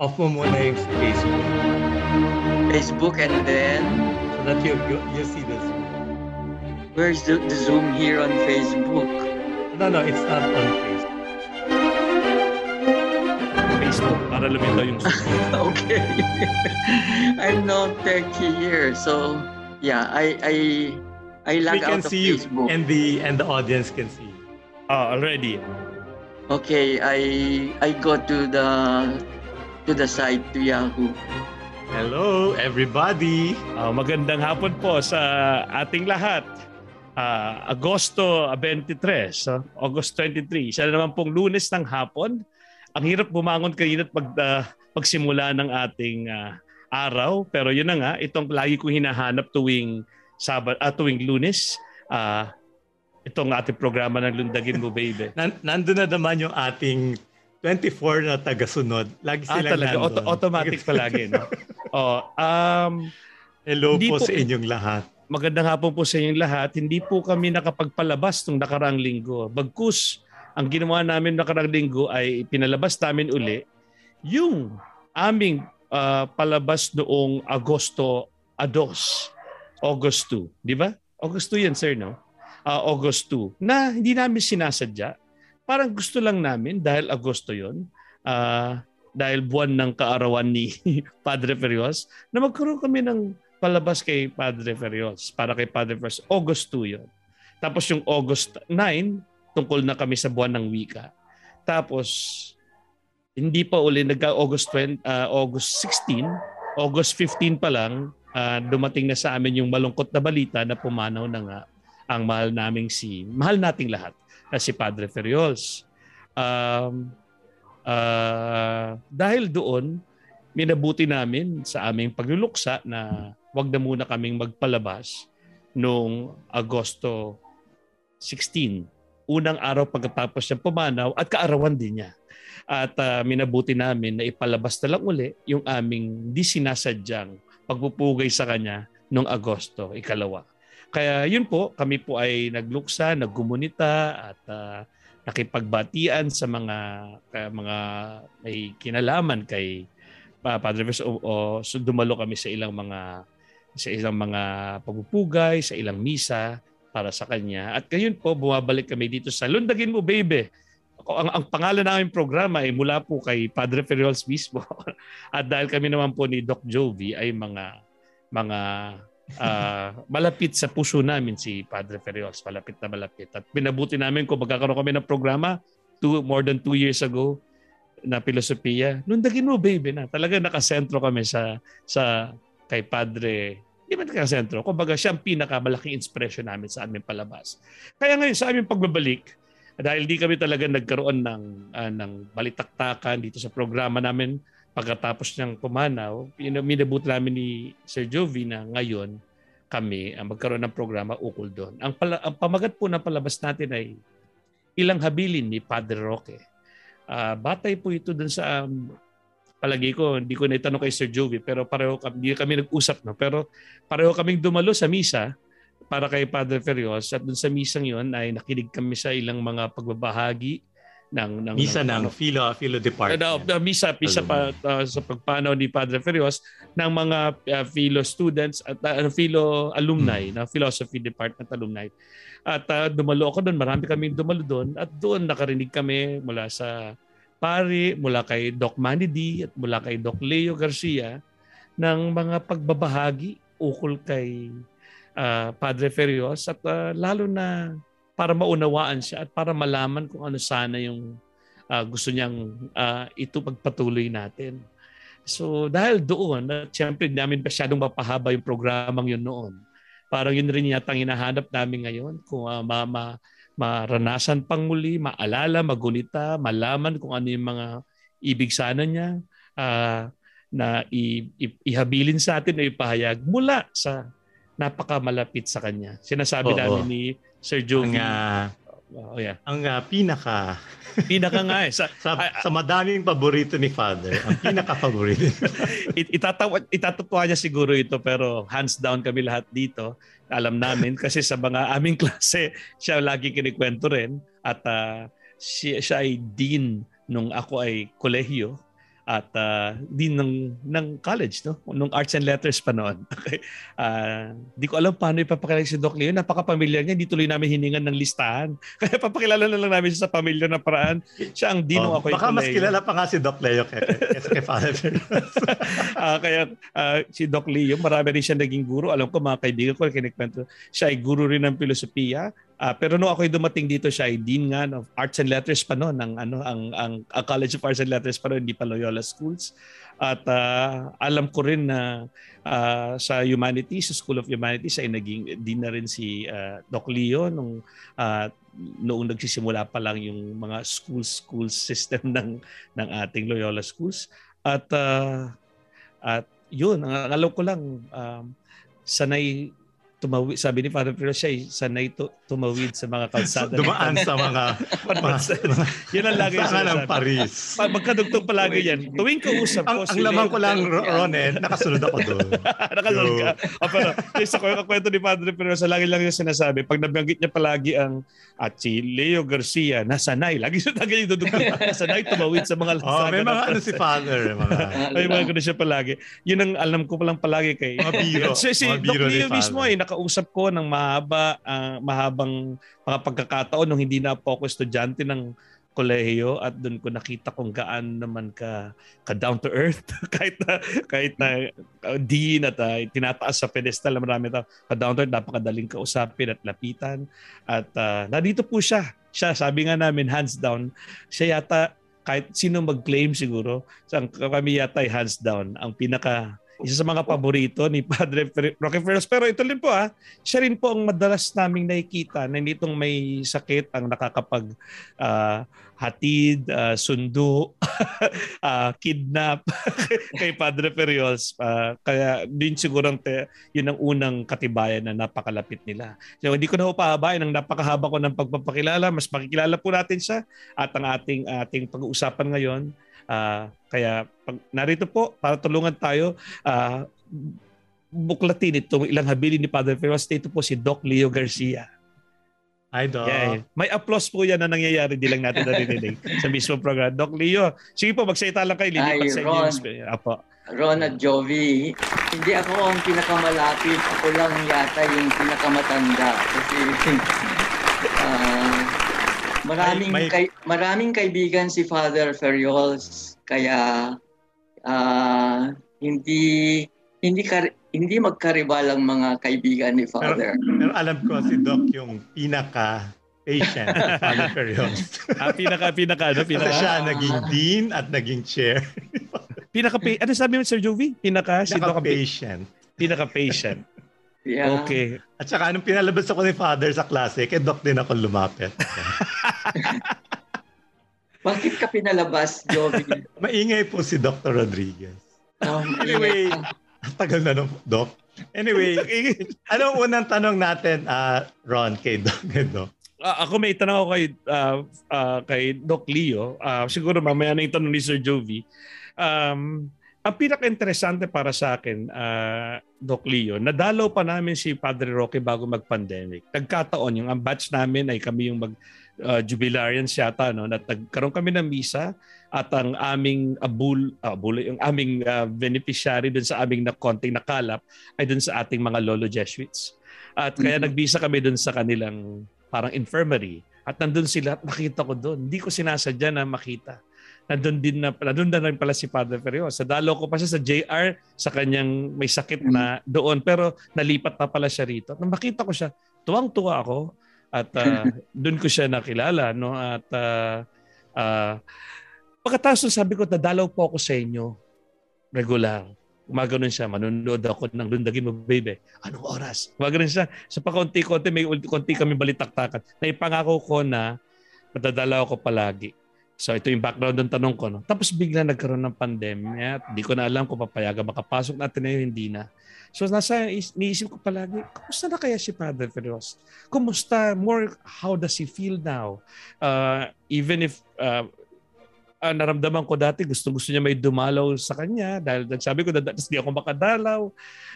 Off mo muna yung Facebook. Facebook and then So that you, you, you see the Zoom. where's the, the Zoom here on Facebook? No, no, it's not on Facebook. Facebook para lumitaw yung Zoom. okay. I'm not techie here, so yeah, I I I We log can out of see you and the and the audience can see you. Ah, already. Okay, I I go to the to the site to Yahoo. Hello, everybody. Ah, magandang hapon po sa ating lahat. Ah, Agosto 23, so August 23. Siya na naman pong lunes ng hapon. Ang hirap bumangon kanina at pag, ah, pagsimula ng ating ah, araw. Pero yun na nga, itong lagi kong hinahanap tuwing, Sabat, ah, tuwing lunes. Ah, itong ating programa ng Lundagin Mo Baby. Nan nandun na naman yung ating 24 na tagasunod. Lagi Ah, silang talaga. nandun. Auto- automatic palagi. No? oh, um, Hello po, po- sa inyong lahat. Magandang hapon po sa inyong lahat. Hindi po kami nakapagpalabas nung nakaraang linggo. Bagkus, ang ginawa namin nakaraang linggo ay pinalabas namin uli yung aming ah, palabas noong Agosto Ados. August 2. Di ba? August 2 yan, sir, no? Ah, August 2. Na hindi namin sinasadya. Parang gusto lang namin dahil Agosto yon ah, dahil buwan ng kaarawan ni Padre Ferios, na magkaroon kami ng palabas kay Padre Ferios para kay Padre Ferios. August 2 yun. Tapos yung August 9, tungkol na kami sa buwan ng wika. Tapos, hindi pa uli, nagka-August 20, ah, August 16, August 15 pa lang, ah, dumating na sa amin yung malungkot na balita na pumanaw na nga ang mahal naming si, mahal nating lahat, na si Padre Ferios. Um, ah, dahil doon, minabuti namin sa aming pagluluksa na wag na muna kaming magpalabas noong Agosto 16. Unang araw pagkatapos niya pumanaw at kaarawan din niya. At ah, minabuti namin na ipalabas na lang uli yung aming di sinasadyang pagpupugay sa kanya noong Agosto, ikalawa. Kaya yun po, kami po ay nagluksa, naggumunita at ah, nakipagbatian sa mga kaya mga may kinalaman kay pa Padre Vers o, o so dumalo kami sa ilang mga sa ilang mga pagpupugay, sa ilang misa para sa kanya. At ngayon po bumabalik kami dito sa Lundagin mo baby. Ako, ang, ang pangalan namin programa ay mula po kay Padre Ferriols mismo. At dahil kami naman po ni Doc Jovi ay mga mga ah, malapit sa puso namin si Padre Ferriols, malapit na malapit. At pinabuti namin kung magkakaroon kami ng programa two, more than two years ago na filosofiya. Lundagin mo, baby, na talaga nakasentro kami sa sa kay Padre hindi man nakasentro. Kumbaga, siya ang pinakamalaking inspiration namin sa aming palabas. Kaya ngayon, sa aming pagbabalik, dahil di kami talaga nagkaroon ng, ah, ng balitaktakan dito sa programa namin pagkatapos niyang pumanaw, minabuti namin ni Sir Jovi na ngayon kami ang magkaroon ng programa ukol doon. Ang, pala, ang pamagat po ng palabas natin ay ilang habilin ni Padre Roque. Ah, batay po ito dun sa um, palagi ko, hindi ko naitanong kay Sir Jovi, pero pareho kami, hindi kami nag-usap, no? pero pareho kaming dumalo sa misa para kay Padre Ferios at dun sa misang yon ay nakinig kami sa ilang mga pagbabahagi ng, ng Misa ng ano, Philo, Philo Department. Uh, uh, misa, misa pa uh, sa pagpanaw ni Padre Ferios ng mga uh, philo students at uh, philo alumni, na philosophy department alumni. At uh, dumalo ako doon, marami kaming dumalo doon at doon nakarinig kami mula sa pari, mula kay Doc Manny D at mula kay Doc Leo Garcia ng mga pagbabahagi ukol kay uh, Padre Ferios at uh, lalo na para maunawaan siya at para malaman kung ano sana yung uh, gusto niyang uh, ito pagpatuloy natin. So dahil doon, at siyempre namin masyadong mapahaba yung programang yun noon. Parang yun rin yata ang hinahanap namin ngayon kung uh, ma, ma, maranasan pang muli, maalala, magunita, malaman kung ano yung mga ibig sana niya uh, na i, i, ihabilin sa atin o ipahayag mula sa napakamalapit sa kanya. Sinasabi Oo. namin ni Sir Jovi. Ang, ah, oh, yeah. ang ah, pinaka Pinaka nga eh. Sa, sa, ah. sa madaming paborito ni Father, ang pinaka paborito. it, itatawa, itatutwa niya siguro ito pero hands down kami lahat dito. Alam namin kasi sa mga aming klase, siya lagi kinikwento rin at ah, siya, siya ay dean nung ako ay kolehiyo at uh, din ng ng college no? Nung arts and letters pa noon. Okay. Uh, di ko alam paano ipapakilala si Doc Leo napaka-familiar niya. Hindi tuloy namin hiningan ng listahan. Kaya papakilala na lang namin siya sa pamilya na paraan. Siya ang dino oh, ako baka mas kilala pa nga si Doc Leo kaysa kay Father uh, kaya uh, si Doc Leo marami rin siya naging guro alam ko mga kaibigan ko kinikwento siya ay guro rin ng filosofiya Uh, pero nung ako'y dumating dito siya ay dean nga of Arts and Letters pa noon ng ano ang, ang ang College of Arts and Letters pa noon hindi pa Loyola Schools. At uh, alam ko rin na uh, sa Humanities sa School of Humanities ay naging dean na rin si uh, Doc Leo nung uh, noong nagsisimula pa lang yung mga school school system ng ng ating Loyola Schools. At uh, at yun ang alam ko lang um, sanay tumawid, sabi ni Father Pero siya ay sanay to, tumawid sa mga kalsada. Dumaan sa mga, mga, yun ang lagi sa ng Paris. Pa, magkadugtong palagi yan. Tuwing kausap ko, ang, si ang laman ko lang, Ron, eh, nakasunod ako doon. nakasunod ka. O, pero, sa kwento ni Padre Pero sa lagi lang yung sinasabi, pag nabanggit niya palagi ang at si Leo Garcia, nasanay. Lagi siya lagi yung dudugtong. Nasanay tumawid sa mga kalsada. Oh, may mga ano si Father. Mga, may mga ganun siya palagi. Yun ang alam ko palang palagi kay... Mga biro. Si, si Doc Leo mismo ay nakausap ko ng mahaba, uh, mahabang mga pagkakataon nung hindi na po ako estudyante ng kolehiyo at doon ko nakita kung gaano naman ka ka down to earth kahit na kahit na uh, dean at uh, tinataas sa pedestal na marami tao ka down to earth napakadaling kausapin at lapitan. At uh, nandito po siya. Siya sabi nga namin hands down siya yata kahit sino mag-claim siguro kami yata ay hands down ang pinaka isa sa mga paborito ni Padre Roque Ferros. Pero ito rin po ah, siya rin po ang madalas naming nakikita na nitong may sakit ang nakakapag uh, hatid, uh, sundo, uh, kidnap kay Padre Ferrios. Uh, kaya din siguro te, yun ang unang katibayan na napakalapit nila. So hindi ko na upahabain ang napakahaba ko ng pagpapakilala. Mas makikilala po natin siya at ang ating ating pag-uusapan ngayon Uh, kaya pag, narito po para tulungan tayo uh, buklatin itong ilang habili ni Father Ferros. Ito po si Doc Leo Garcia. Hi, Doc. Yeah, may applause po yan na nangyayari. Di lang natin narinig sa mismo program. Doc Leo, sige po, magsalita lang kayo. Lilipat sa inyo. Apo. Ron at Jovi, hindi ako ang pinakamalapit. Ako lang yata yung pinakamatanda. Kasi uh, Maraming may, may... Kay, maraming kaibigan si Father Ferriols kaya uh, hindi hindi ka, hindi magkaribal ang mga kaibigan ni Father. Pero, pero alam ko si Doc yung pinaka patient Father Ferriols. ah, pinaka pinaka no pinaka Kasi siya naging dean at naging chair. pinaka ano sabi mo Sir Jovi? Pinaka, pinaka si Doc patient. Pinaka patient. Yeah. Okay. At saka nung pinalabas ako ni Father sa klase, kay Doc din ako lumapit. Bakit ka pinalabas, Jovi? Maingay po si Dr. Rodriguez. Oh, anyway, tagal na nung Doc. Anyway, anong unang tanong natin, uh, Ron, kay Doc? Doc? Uh, ako may tanong ako kay, uh, uh, kay Doc Leo. Uh, siguro mamaya na yung tanong ni Sir Jovi. Um, ang pinaka-interesante para sa akin, uh, Doc Leo, nadalaw pa namin si Padre Roque bago mag-pandemic. Nagkataon, yung ang batch namin ay kami yung mag uh, jubilarians yata no na nagkaroon kami ng misa at ang aming abul uh, abul yung aming uh, beneficiary dun sa aming na konting nakalap ay dun sa ating mga lolo Jesuits. At kaya mm-hmm. nagbisa kami dun sa kanilang parang infirmary at nandun sila at nakita ko doon. Hindi ko sinasadya na makita nandun din na nandun na rin pala si Father Ferrio. Sa dalo ko pa siya sa JR sa kanyang may sakit na doon pero nalipat na pala siya rito. Nang makita ko siya, tuwang-tuwa ako at uh, doon ko siya nakilala no at uh, uh, pagkatapos sabi ko dadalaw po ako sa inyo regular. Gumaganon siya, manonood ako ng Lundagin mo, baby. Anong oras? Gumaganon siya. Sa so, pakunti-kunti, may konti kami balitaktakan. Naipangako ko na madadalaw ako palagi. So ito yung background ng tanong ko. No? Tapos bigla nagkaroon ng pandemya. Hindi ko na alam kung papayagan makapasok natin na hindi na. So nasa niisip ko palagi, kumusta na kaya si Father Feroz? Kumusta? More, how does he feel now? Uh, even if uh, uh, naramdaman ko dati, gusto-gusto niya may dumalaw sa kanya dahil sabi ko, tapos di ako makadalaw.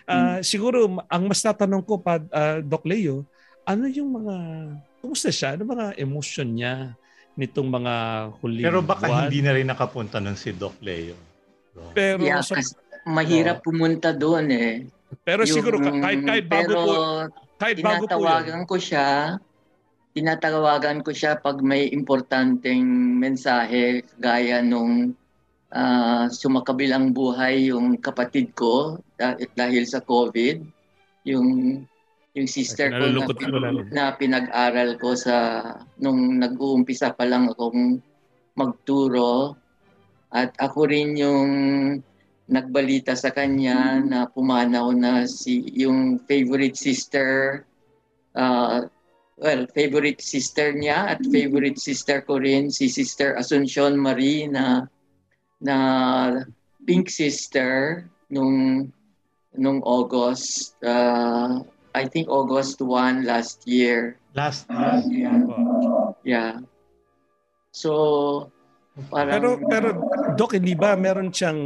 Uh, hmm. Siguro, ang mas natanong ko, pa, uh, Doc Leo, ano yung mga, kumusta siya? Ano mga emotion niya? nitong mga huli Pero baka buwan. hindi na rin nakapunta nun si Doc Leo. Pero yeah, kasi mahirap oh. pumunta doon eh. Pero yung, siguro kahit kahit bago pero, po kahit bago po yun. ko siya. Tinatawagan ko siya pag may importanteng mensahe gaya nung uh, sumakabilang buhay yung kapatid ko dahil sa COVID, yung yung sister ko na, pin- na pinag-aral ko sa nung nag-uumpisa pa lang akong magturo. At ako rin yung nagbalita sa kanya na pumanaw na si yung favorite sister uh, well, favorite sister niya at favorite sister ko rin, si Sister Asuncion Marie na, na pink sister nung nung August, uh, I think August 1 last year. Last year? Yeah. yeah. So, parang... Pero, pero Doc, hindi ba meron siyang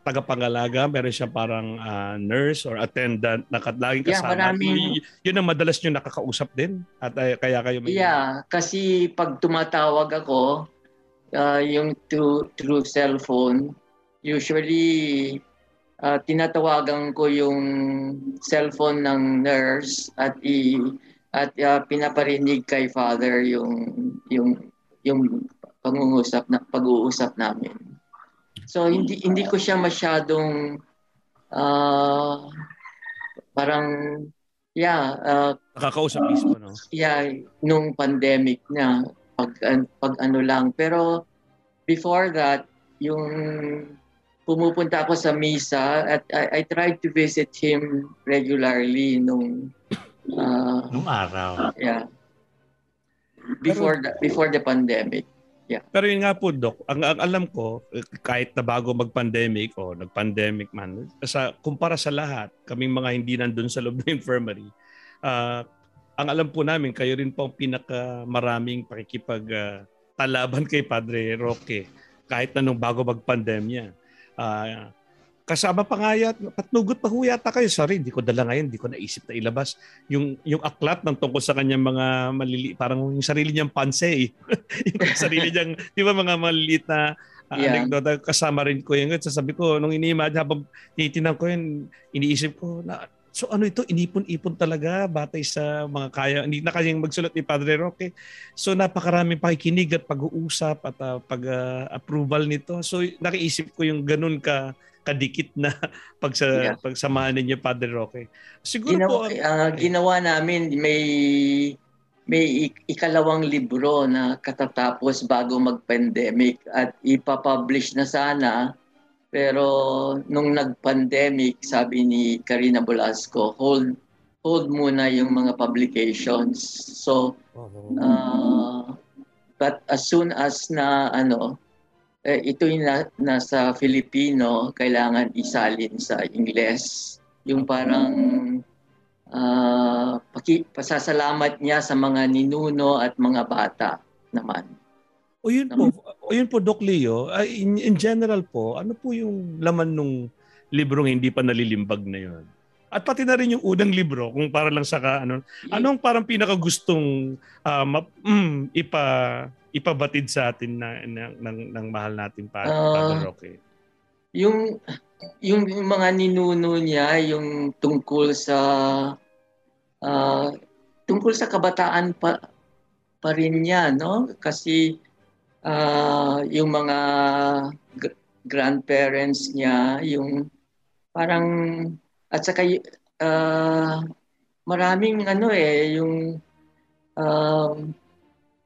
tagapangalaga, meron siya parang uh, nurse or attendant na laging kasama. Yeah, maraming, yun ang madalas nyo nakakausap din at uh, kaya kayo may... Yeah, kasi pag tumatawag ako, uh, yung through, through cellphone, usually uh, tinatawagan ko yung cellphone ng nurse at i at uh, pinaparinig kay father yung yung yung pangungusap na pag-uusap namin. So hindi hindi ko siya masyadong uh, parang yeah, uh, nakakausap mismo no. Yeah, nung pandemic na pag pag ano lang pero before that yung pumupunta ako sa misa at I, I tried to visit him regularly nung uh, nung araw. Yeah. Before the, before the pandemic. Yeah. Pero yun nga po, Doc, ang, ang alam ko, kahit na bago mag-pandemic o nag-pandemic man, sa, kumpara sa lahat, kaming mga hindi nandun sa loob ng infirmary, uh, ang alam po namin, kayo rin po ang pinakamaraming pakikipag uh, talaban kay Padre Roque kahit na nung bago mag-pandemya. Uh, Kasama pa nga yat, patnugot pa ho yata kayo. Sorry, hindi ko dala ngayon, hindi ko naisip na ilabas. Yung, yung aklat ng tungkol sa kanyang mga malili, parang yung sarili niyang panse eh. yung sarili niyang, di ba mga maliliit na uh, yeah. anekdota, kasama rin ko yun. Sasabi ko, nung ini-imagine, habang tinitinang ko yun, iniisip ko na, So ano ito, inipon-ipon talaga batay sa mga kaya. Hindi na kayang magsulat ni Padre Roque. So napakaraming pakikinig at pag-uusap at uh, pag-approval uh, nito. So nakiisip ko yung ganun ka kadikit na pagsa, yeah. pagsamahan ninyo Padre Roque. Siguro ginawa, po uh, ginawa namin may may ikalawang libro na katatapos bago mag-pandemic at ipapublish na sana pero nung nag-pandemic sabi ni Karina Bolasco hold hold muna yung mga publications so uh, but as soon as na ano eh, ito yung na, nasa Filipino, kailangan isalin sa Ingles. Yung parang uh, paki, pasasalamat niya sa mga ninuno at mga bata naman. O yun po, o yun po Doc Leo, in, in general po, ano po yung laman nung librong hindi pa nalilimbag na yun? At pati na rin yung unang libro, kung para lang sa ka, ano, anong parang pinakagustong uh, ma- mm, ipa ipabatid sa atin na, na ng, ng mahal natin pa, uh, Padre Roque? Yung yung mga ninuno niya, yung tungkol sa uh, tungkol sa kabataan pa pa rin niya, no? Kasi uh, yung mga g- grandparents niya, yung parang at saka uh, maraming ano eh yung uh,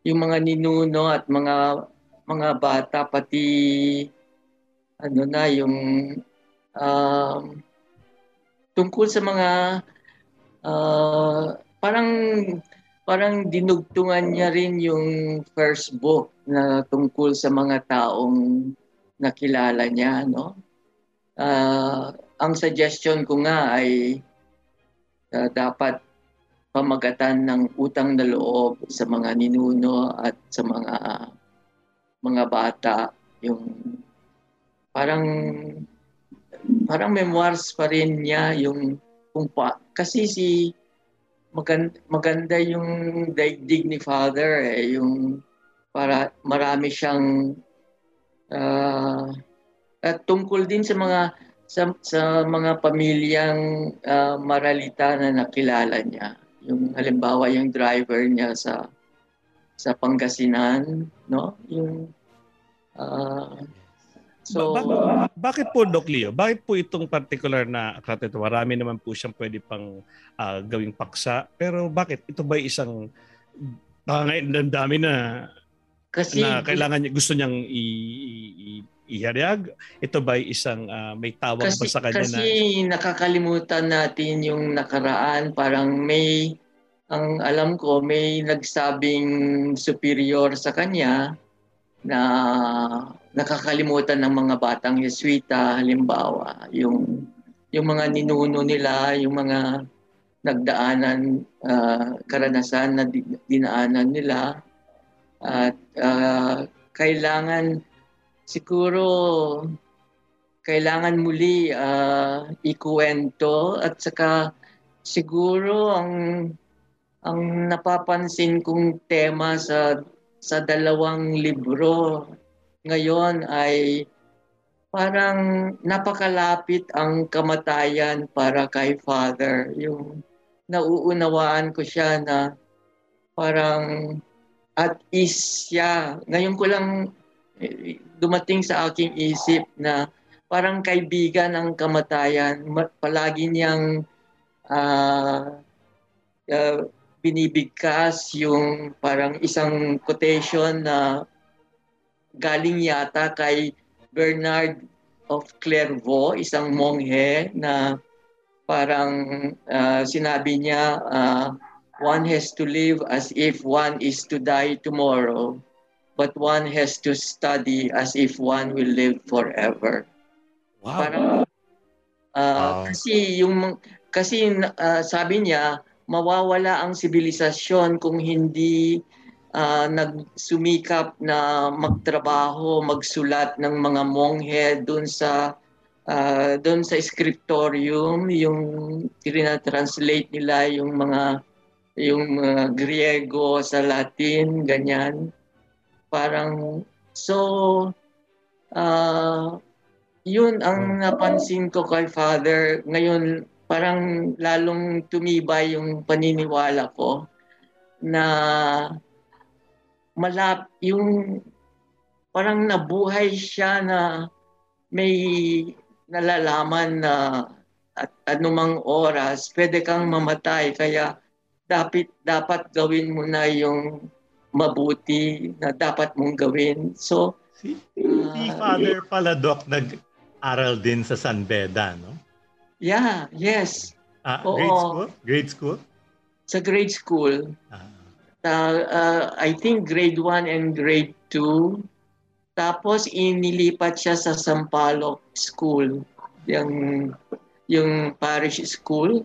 yung mga ninuno at mga mga bata pati ano na yung um, tungkol sa mga uh, parang parang dinugtungan niya rin yung first book na tungkol sa mga taong nakilala niya no? Uh, ang suggestion ko nga ay uh, dapat pamagatan ng utang na loob sa mga ninuno at sa mga mga bata yung parang parang memoirs pa rin niya yung kung pa, kasi si maganda, maganda yung daigdig ni father eh yung para marami siyang uh, at tungkol din sa mga sa, sa mga pamilyang uh, maralita na nakilala niya. Yung halimbawa yung driver niya sa sa Pangasinan, no? Yung uh, So, ba- ba- bakit po Doc Leo? Bakit po itong particular na aklat ito? Marami naman po siyang pwede pang uh, gawing paksa. Pero bakit? Ito ba isang baka ngayon dami na kasi na kailangan niya gusto niyang i, i, ihayag? Ito ba isang uh, may tawag kasi, ba sa kanya kasi na? Kasi nakakalimutan natin yung nakaraan. Parang may, ang alam ko, may nagsabing superior sa kanya na nakakalimutan ng mga batang Yesuita, halimbawa, yung yung mga ninuno nila, yung mga nagdaanan, uh, karanasan na dinaanan nila. At uh, kailangan, siguro, kailangan muli uh, ikuwento at saka siguro ang ang napapansin kong tema sa sa dalawang libro ngayon ay parang napakalapit ang kamatayan para kay Father. Yung nauunawaan ko siya na parang at is siya. Ngayon ko lang dumating sa aking isip na parang kaibigan ng kamatayan. Palagi niyang uh, uh, binibigkas yung parang isang quotation na galing yata kay Bernard of Clairvaux, isang monghe na parang uh, sinabi niya, uh, one has to live as if one is to die tomorrow, but one has to study as if one will live forever. Wow. Parang, uh, wow. kasi yung kasi uh, sabi niya mawawala ang sibilisasyon kung hindi uh, nagsumikap na magtrabaho, magsulat ng mga monghe doon sa uh, doon sa scriptorium, yung tina-translate nila yung mga yung uh, Griego sa Latin, ganyan. Parang so uh, yun ang napansin ko kay Father. Ngayon parang lalong tumibay yung paniniwala ko na malap yung parang nabuhay siya na may nalalaman na at anumang oras pwede kang mamatay. Kaya dapat dapat gawin mo na yung mabuti na dapat mong gawin so si, uh, si father pala doc nag-aral din sa San Beda no Yeah, yes. Ah, grade school? Grade school? Sa grade school. Ah. Uh, uh, I think grade 1 and grade 2. Tapos inilipat siya sa Sampaloc School, yung, yung parish school.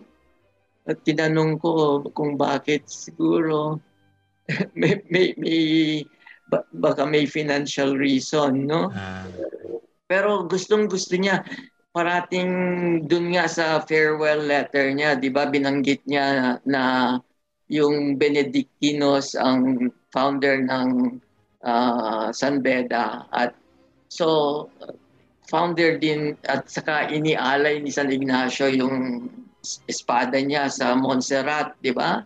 At tinanong ko kung bakit siguro may, may, may baka may financial reason, no? Ah. Pero gustong gusto niya parating dun nga sa farewell letter niya, 'di ba binanggit niya na yung Benedictinos ang founder ng uh, San Beda at so founder din at saka inialay ni San Ignacio yung espada niya sa Montserrat, 'di ba?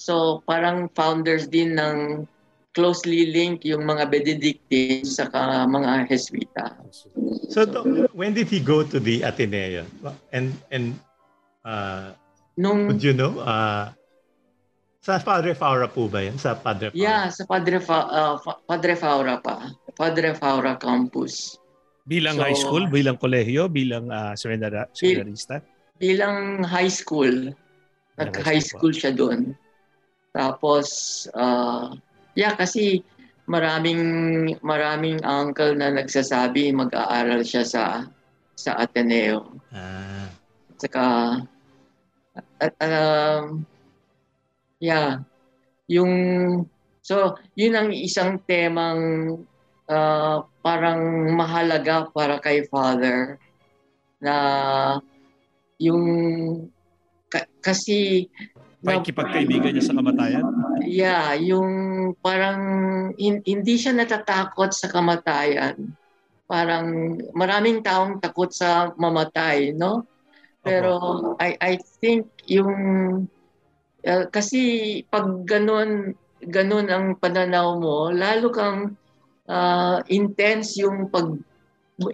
So parang founders din ng closely linked yung mga Benedictines sa mga Jesuita. So when did he go to the Ateneo? And and uh, Nung, would you know? Uh, sa Padre Faura po ba yan? Sa Padre Faura? Yeah, sa Padre, Fa, uh, Padre Faura pa. Padre Faura Campus. Bilang so, high school, bilang kolehiyo, bilang uh, seminarista? Bilang high school. Nag-high school siya doon. Tapos, uh, Yeah, kasi maraming maraming uncle na nagsasabi mag-aaral siya sa sa Ateneo. Ah. Saka at um, yeah, yung so yun ang isang temang uh, parang mahalaga para kay father na yung ka, kasi Pakikipagkaibigan niya sa kamatayan? Yeah, yung parang in, hindi siya natatakot sa kamatayan. parang maraming taong takot sa mamatay, no? Pero I I think yung uh, kasi pag ganun ganun ang pananaw mo, lalo kang uh, intense yung pag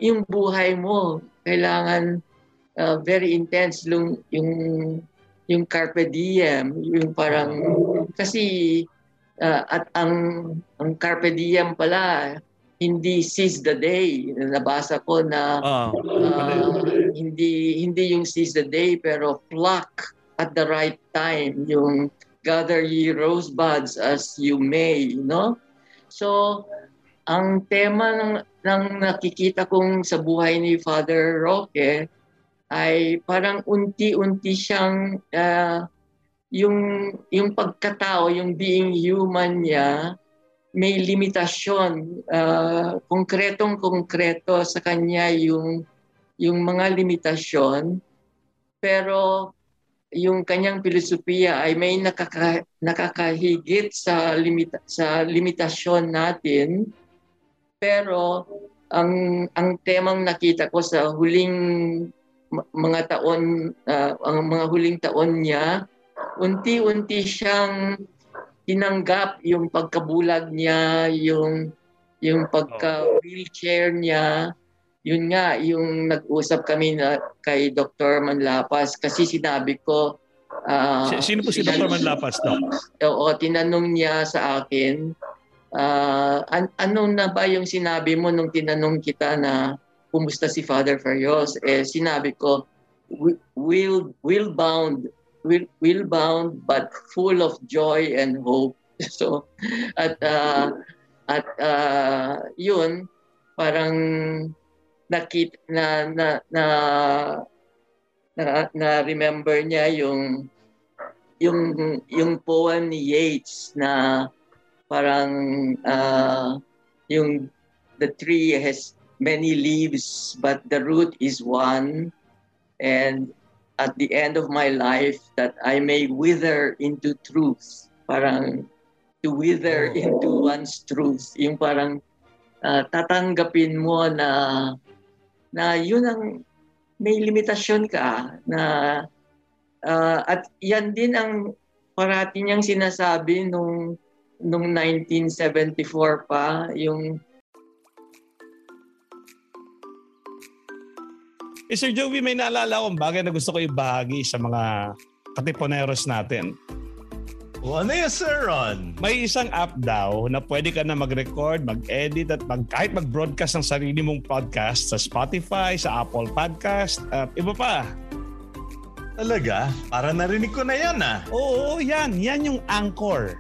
yung buhay mo. Kailangan uh, very intense yung yung yung carpe diem, yung parang kasi uh, at ang ang carpe diem pala hindi seize the day. Nabasa ko na uh, uh, hindi hindi yung seize the day pero pluck at the right time yung gather ye rosebuds as you may, no? So, ang tema ng, ng nakikita kong sa buhay ni Father Roque ay parang unti-unti siyang uh, yung yung pagkatao, yung being human niya may limitasyon, uh, konkretong konkreto sa kanya yung yung mga limitasyon. Pero yung kanyang filosofiya ay may nakaka, nakakahigit sa limita, sa limitasyon natin. Pero ang ang temang nakita ko sa huling mga taon uh, ang mga huling taon niya unti-unti siyang tinanggap yung pagkabulag niya, yung yung pagka-wheelchair niya. Yun nga, yung nag-usap kami na kay Dr. Manlapas kasi sinabi ko uh, Sino po si Dr. Manlapas, Doc? Oo, tinanong niya sa akin, uh, an- ano na ba yung sinabi mo nung tinanong kita na kumusta si Father Farios? Eh, sinabi ko, will, will bound will, will bound but full of joy and hope. So at uh, at uh, yun parang nakit na na na na, na remember niya yung yung yung poem ni Yeats na parang uh, yung the tree has many leaves but the root is one and at the end of my life that I may wither into truth. Parang to wither oh. into one's truth. Yung parang uh, tatanggapin mo na na yun ang may limitasyon ka na uh, at yan din ang parati niyang sinasabi nung nung 1974 pa yung Eh, Sir Joey, may naalala akong bagay na gusto ko ibahagi sa mga katiponeros natin. O, ano yun, Sir Ron? May isang app daw na pwede ka na mag-record, mag-edit at mag, kahit mag-broadcast ng sarili mong podcast sa Spotify, sa Apple Podcast at iba pa. Talaga? Para narinig ko na yan ah. Oo, yan. Yan yung Anchor.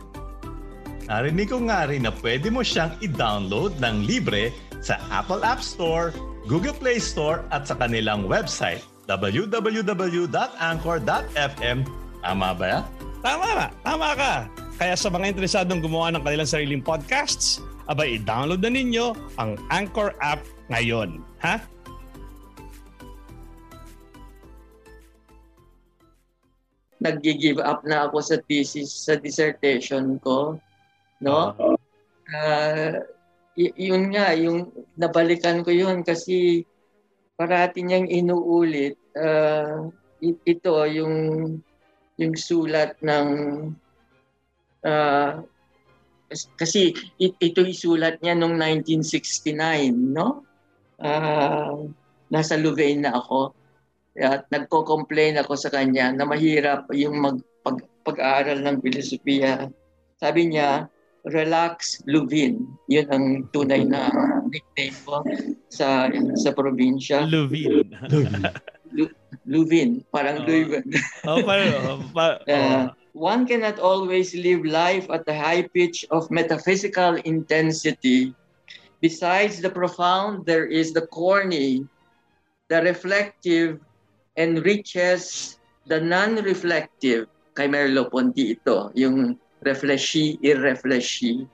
Narinig ko nga rin na pwede mo siyang i-download ng libre sa Apple App Store Google Play Store at sa kanilang website www.anchor.fm. Tama ba yan? Tama ka. Tama ka. Kaya sa mga interesadong gumawa ng kanilang sariling podcasts, abay i-download na ninyo ang Anchor app ngayon. Ha? Nag-give up na ako sa thesis, sa dissertation ko. No? Uh, y- yun nga, yung nabalikan ko yun kasi parati niyang inuulit. Uh, ito, yung, yung sulat ng uh, kasi ito sulat niya noong 1969, no? Uh, nasa Louvain na ako. At nagko-complain ako sa kanya na mahirap yung mag, pag, pag-aaral ng filosofiya. Sabi niya, Relax Luvin. Yun ang tunay na nickname ko sa sa probinsya. Luvin. Luvin. Parang oh. Leuven. oh, parang, oh, oh. Uh, one cannot always live life at the high pitch of metaphysical intensity. Besides the profound, there is the corny, the reflective, and riches the non-reflective. Kay Merleau-Ponty ito, yung reflechi, irreflechi.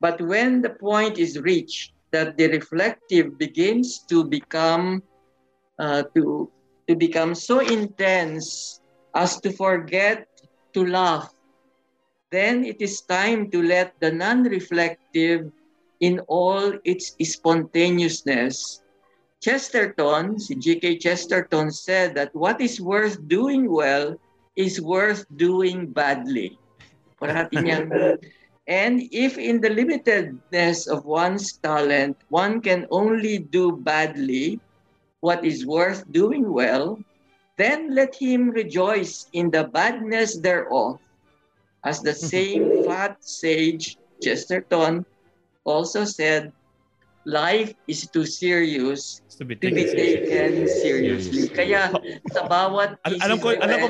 But when the point is reached that the reflective begins to become uh, to to become so intense as to forget to laugh, then it is time to let the non-reflective in all its spontaneousness. Chesterton, G.K. Chesterton said that what is worth doing well is worth doing badly. Parati niyang And if in the limitedness of one's talent, one can only do badly what is worth doing well, then let him rejoice in the badness thereof. As the mhm. same fat sage Chesterton also said, life is too serious to be taken, to be taken seriously. Kaya sa bawat Al- alam ko alam ko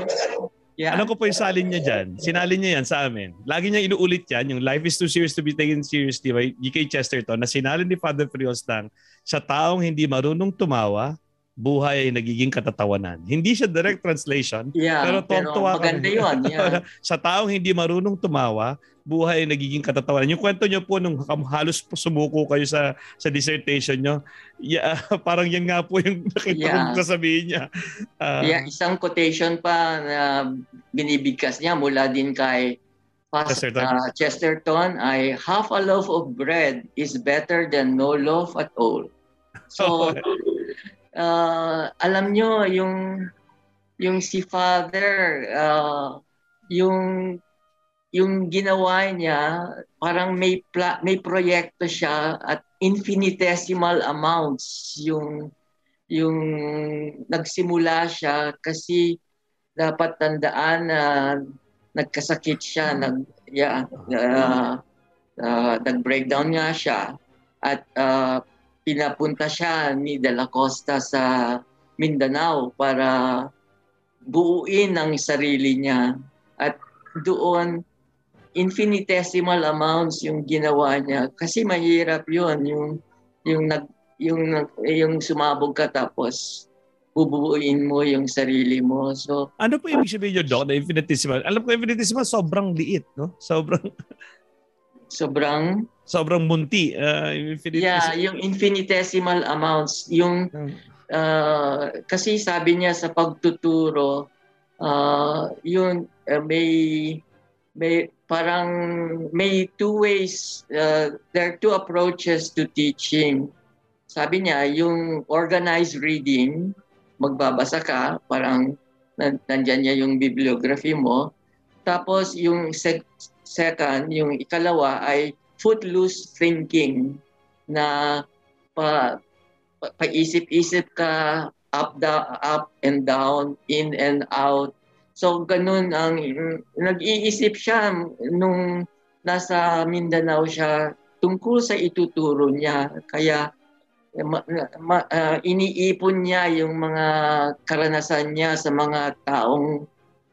Yeah. Alam ko po yung salin niya dyan. Sinalin niya yan sa amin. Lagi niya inuulit yan, yung life is too serious to be taken seriously by G.K. Chesterton na sinalin ni Father Frios lang, sa taong hindi marunong tumawa, buhay ay nagiging katatawanan. Hindi siya direct translation, yeah, pero tuwa maganda yun. Yeah. sa taong hindi marunong tumawa, buhay ay nagiging katatawanan. Yung kwento niyo po nung halos po sumuko kayo sa sa dissertation niyo, yeah, parang yan nga po yung nakita yeah. kong sasabihin niya. Uh, yeah, isang quotation pa na binibigkas niya mula din kay Chesterton. Uh, Chesterton ay half a loaf of bread is better than no loaf at all. So uh, alam nyo, yung, yung si Father, uh, yung, yung ginawa niya, parang may, pla- may proyekto siya at infinitesimal amounts yung yung nagsimula siya kasi dapat tandaan na nagkasakit siya, nag yeah, uh, uh, nag-breakdown nga siya at uh, pinapunta siya ni De La Costa sa Mindanao para buuin ang sarili niya. At doon, infinitesimal amounts yung ginawa niya. Kasi mahirap yun, yung, yung, nag, yung, yung sumabog ka tapos bubuuin mo yung sarili mo. So, ano po ibig sabihin nyo, Doc, na infinitesimal? Alam ko, infinitesimal, sobrang liit, no? Sobrang... sobrang sobrang munti. Uh, yeah, yung infinitesimal amounts. Yung, uh, kasi sabi niya sa pagtuturo, uh, yun, uh, may, may parang may two ways, uh, there are two approaches to teaching. Sabi niya, yung organized reading, magbabasa ka, parang nandyan niya yung bibliography mo. Tapos yung sec- second, yung ikalawa ay footloose thinking na pa, pa paisip-isip ka up down up and down in and out so ganun ang nag-iisip siya nung nasa Mindanao siya tungkol sa ituturo niya. Kaya ma, ma, uh, iniipon niya yung mga karanasan niya sa mga taong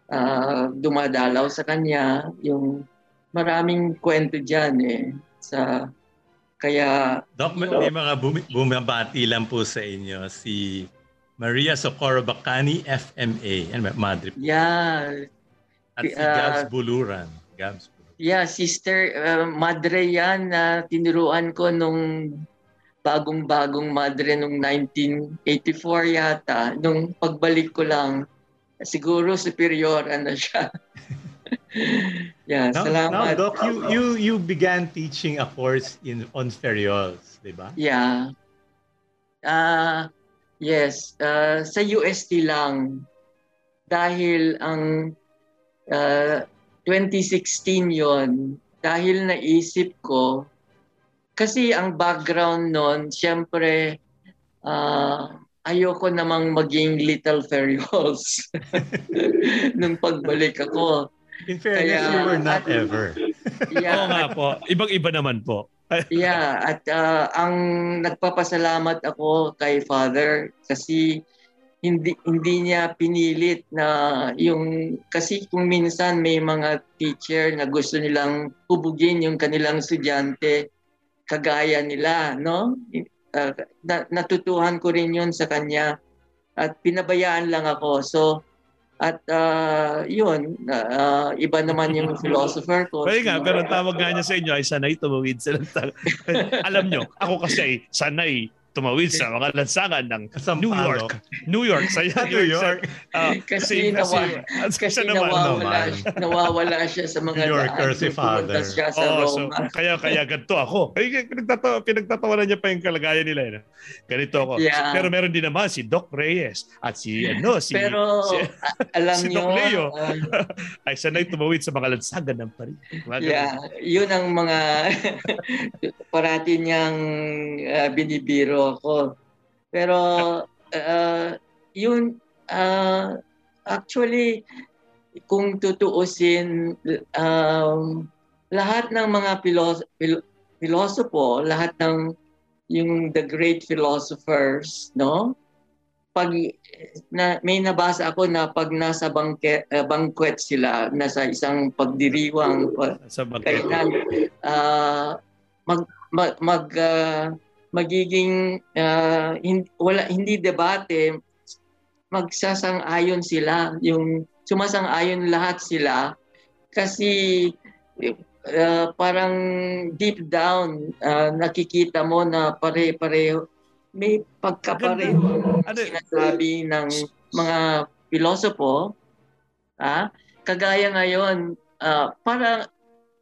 uh, dumadalaw sa kanya. Yung maraming kwento diyan eh sa kaya Doc, may mga bum- bumabati lang po sa inyo si Maria Socorro Bacani FMA and Madrid. Yeah. At si uh, Gabs Buluran. Gabs Buluran. Yeah, sister uh, madre yan na uh, tinuruan ko nung bagong-bagong madre nung 1984 yata. Nung pagbalik ko lang, siguro superior ano siya. yeah, now, salamat. Now, Doc, you, you, you began teaching a course in on ferriols, di ba? Yeah. Uh, yes, uh, sa UST lang. Dahil ang uh, 2016 yon dahil naisip ko, kasi ang background nun, siyempre, uh, ayoko namang maging little ferriols nung pagbalik ako. In fairness, Kaya, you were not at, ever. Yeah, Oo nga po. Ibang-iba naman po. Yeah, at uh, ang nagpapasalamat ako kay Father kasi hindi hindi niya pinilit na yung kasi kung minsan may mga teacher na gusto nilang hubugin yung kanilang estudyante kagaya nila, no? Uh, natutuhan ko rin yun sa kanya at pinabayaan lang ako. So, at uh, yun, uh, iba naman yung philosopher ko. Pwede nga, pero tawag nga niya sa inyo ay sanay tumawid sa Alam nyo, ako kasi sanay tumawid sa mga lansangan ng New York. New York. Sa New York. Uh, kasi, nawa, kasi, kasi nawawala, siya, nawawala siya sa mga New Yorker si father. Siya sa oh, Roma. So, kaya, kaya ganito ako. Ay, pinagtatawa, pinagtatawanan niya pa yung kalagayan nila. Eh. Ganito ako. Yeah. Pero meron din naman si Doc Reyes at si ano si Pero si, alam si nyo, Doc Leo uh, ay sanay tumawid sa mga lansangan ng Paris. Yeah, yun ang mga parati niyang uh, binibiro ko. Pero uh, yun uh, actually kung tutuusin um, lahat ng mga pilos- pil- pilosopo, lahat ng yung the great philosophers, no? Pag na, may nabasa ako na pag nasa bangke, uh, banquet sila, nasa isang pagdiriwang sa kainan, uh, mag mag, mag uh, magiging uh, hindi, wala hindi debate magsasang-ayon sila yung sumasang-ayon lahat sila kasi uh, parang deep down uh, nakikita mo na pare-pareho may pagkapareho ano? sinasabi ng mga pilosopo ah kagaya ngayon uh, para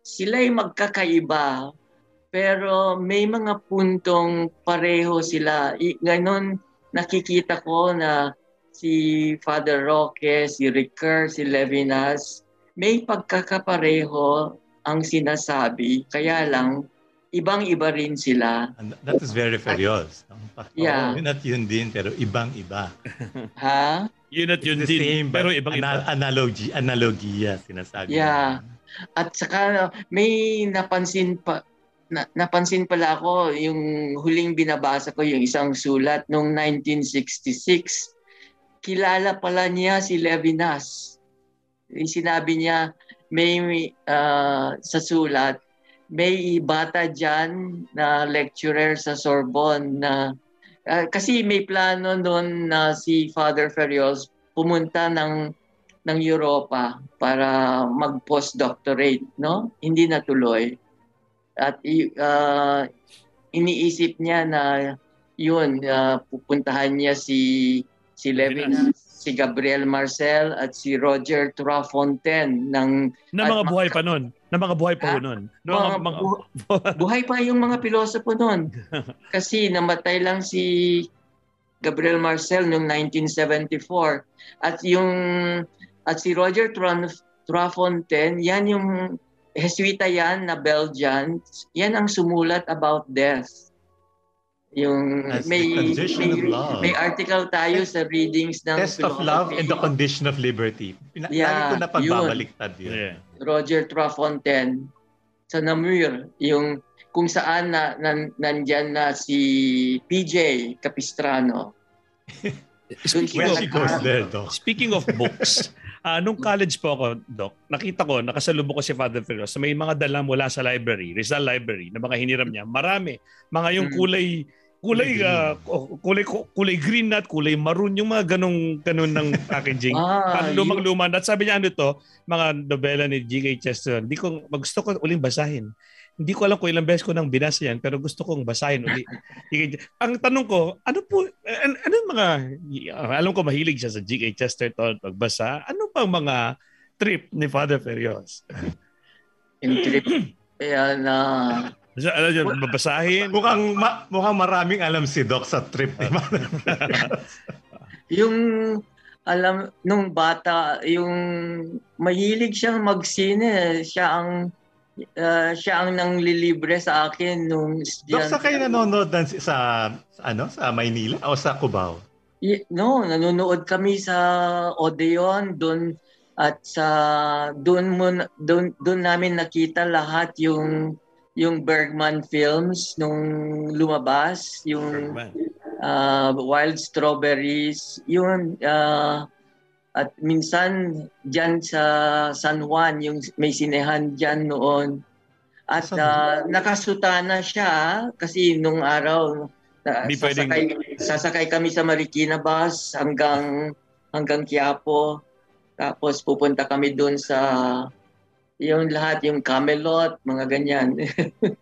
sila'y magkakaiba pero may mga puntong pareho sila. I, ganon nakikita ko na si Father Roque, si Ricker, si Levinas, may pagkakapareho ang sinasabi. Kaya lang, ibang-iba rin sila. And that is very serious. Yeah. Oh, yun at yun din, pero ibang-iba. ha? Yun at yun din, same, pero ibang-iba. Ana- analogy, analogiya sinasabi. Yeah. At saka may napansin pa, na, napansin pala ako yung huling binabasa ko yung isang sulat noong 1966. Kilala pala niya si Levinas. Sinabi niya may uh, sa sulat may bata diyan na lecturer sa Sorbonne na uh, kasi may plano noon na si Father Ferrios pumunta ng ng Europa para mag-postdoctorate, no? Hindi natuloy. At uh, iniisip niya na yun, uh, pupuntahan niya si si Levinas, si Gabriel Marcel at si Roger Trafontaine ng na mga buhay pa noon. Na mga buhay pa noon. No, mga, mga, buhay pa yung mga pilosopo noon. Kasi namatay lang si Gabriel Marcel noong 1974 at yung at si Roger Trafontaine, yan yung Jesuita yan na Belgian, yan ang sumulat about death. Yung As may may, may article tayo sa readings ng Test philosophy. of Love and the Condition of Liberty. Pina- yeah, ko na pagbabaliktad yun. Yeah. Roger Trafontaine sa Namur, yung kung saan na, nan, nandyan na si PJ Capistrano. speaking, of, there, speaking of books, Uh, nung college po ako, Doc, nakita ko, nakasalubong ko si Father Ferros sa may mga dala mula sa library, Rizal Library, na mga hiniram niya. Marami. Mga yung mm. kulay, kulay, uh, kulay, kulay green at kulay maroon, yung mga ganong, ganon ng packaging. ah, lumang-luma. At sabi niya, ano to, mga nobela ni G.K. Chesterton. Hindi ko, gusto ko uling basahin. Hindi ko alam kung ilang beses ko nang binasa yan, pero gusto kong basahin uli. Ang tanong ko, ano po, ano, ano mga, alam ko mahilig siya sa G.K. Chesterton pagbasa, ano pang mga trip ni Father Ferios? Yung trip, kaya na... So, ano yun, babasahin? Mukhang, ma- mukhang maraming alam si Doc sa trip ni Father yung alam nung bata yung mahilig siyang magsine siya ang uh, siya ang nanglilibre sa akin nung. Dok, sa kayo nanonood sa, sa, ano, sa Maynila o sa Cubao? no, nanonood kami sa Odeon doon at sa doon mo doon doon namin nakita lahat yung yung Bergman films nung lumabas yung uh, Wild Strawberries yun uh, at minsan dyan sa San Juan, yung may sinehan dyan noon. At uh, nakasutana siya kasi nung araw uh, sasakay, sasakay kami sa Marikina bus hanggang hanggang Quiapo. Tapos pupunta kami doon sa yung lahat, yung Camelot, mga ganyan.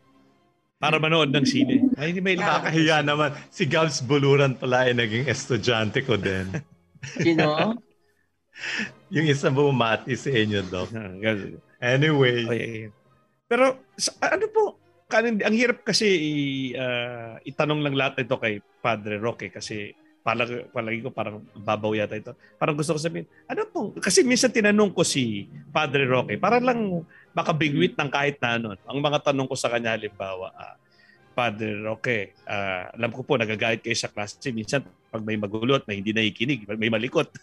Para manood ng sine. Ay, hindi may Nakakahiya naman. Si Gabs Buluran pala ay naging estudyante ko din. Sino? yung isa bumati sa inyo, Doc. anyway. Okay. Pero ano po, kanin, ang hirap kasi uh, itanong lang lahat ito kay Padre Roque kasi palagi, palagi ko parang babaw yata ito. Parang gusto ko sabihin, ano po, kasi minsan tinanong ko si Padre Roque, para lang makabigwit ng kahit na ano. Ang mga tanong ko sa kanya, halimbawa, uh, Father, okay, uh, alam ko po nagagalit kayo sa klase. Minsan, pag may magulo at may hindi nakikinig, may malikot.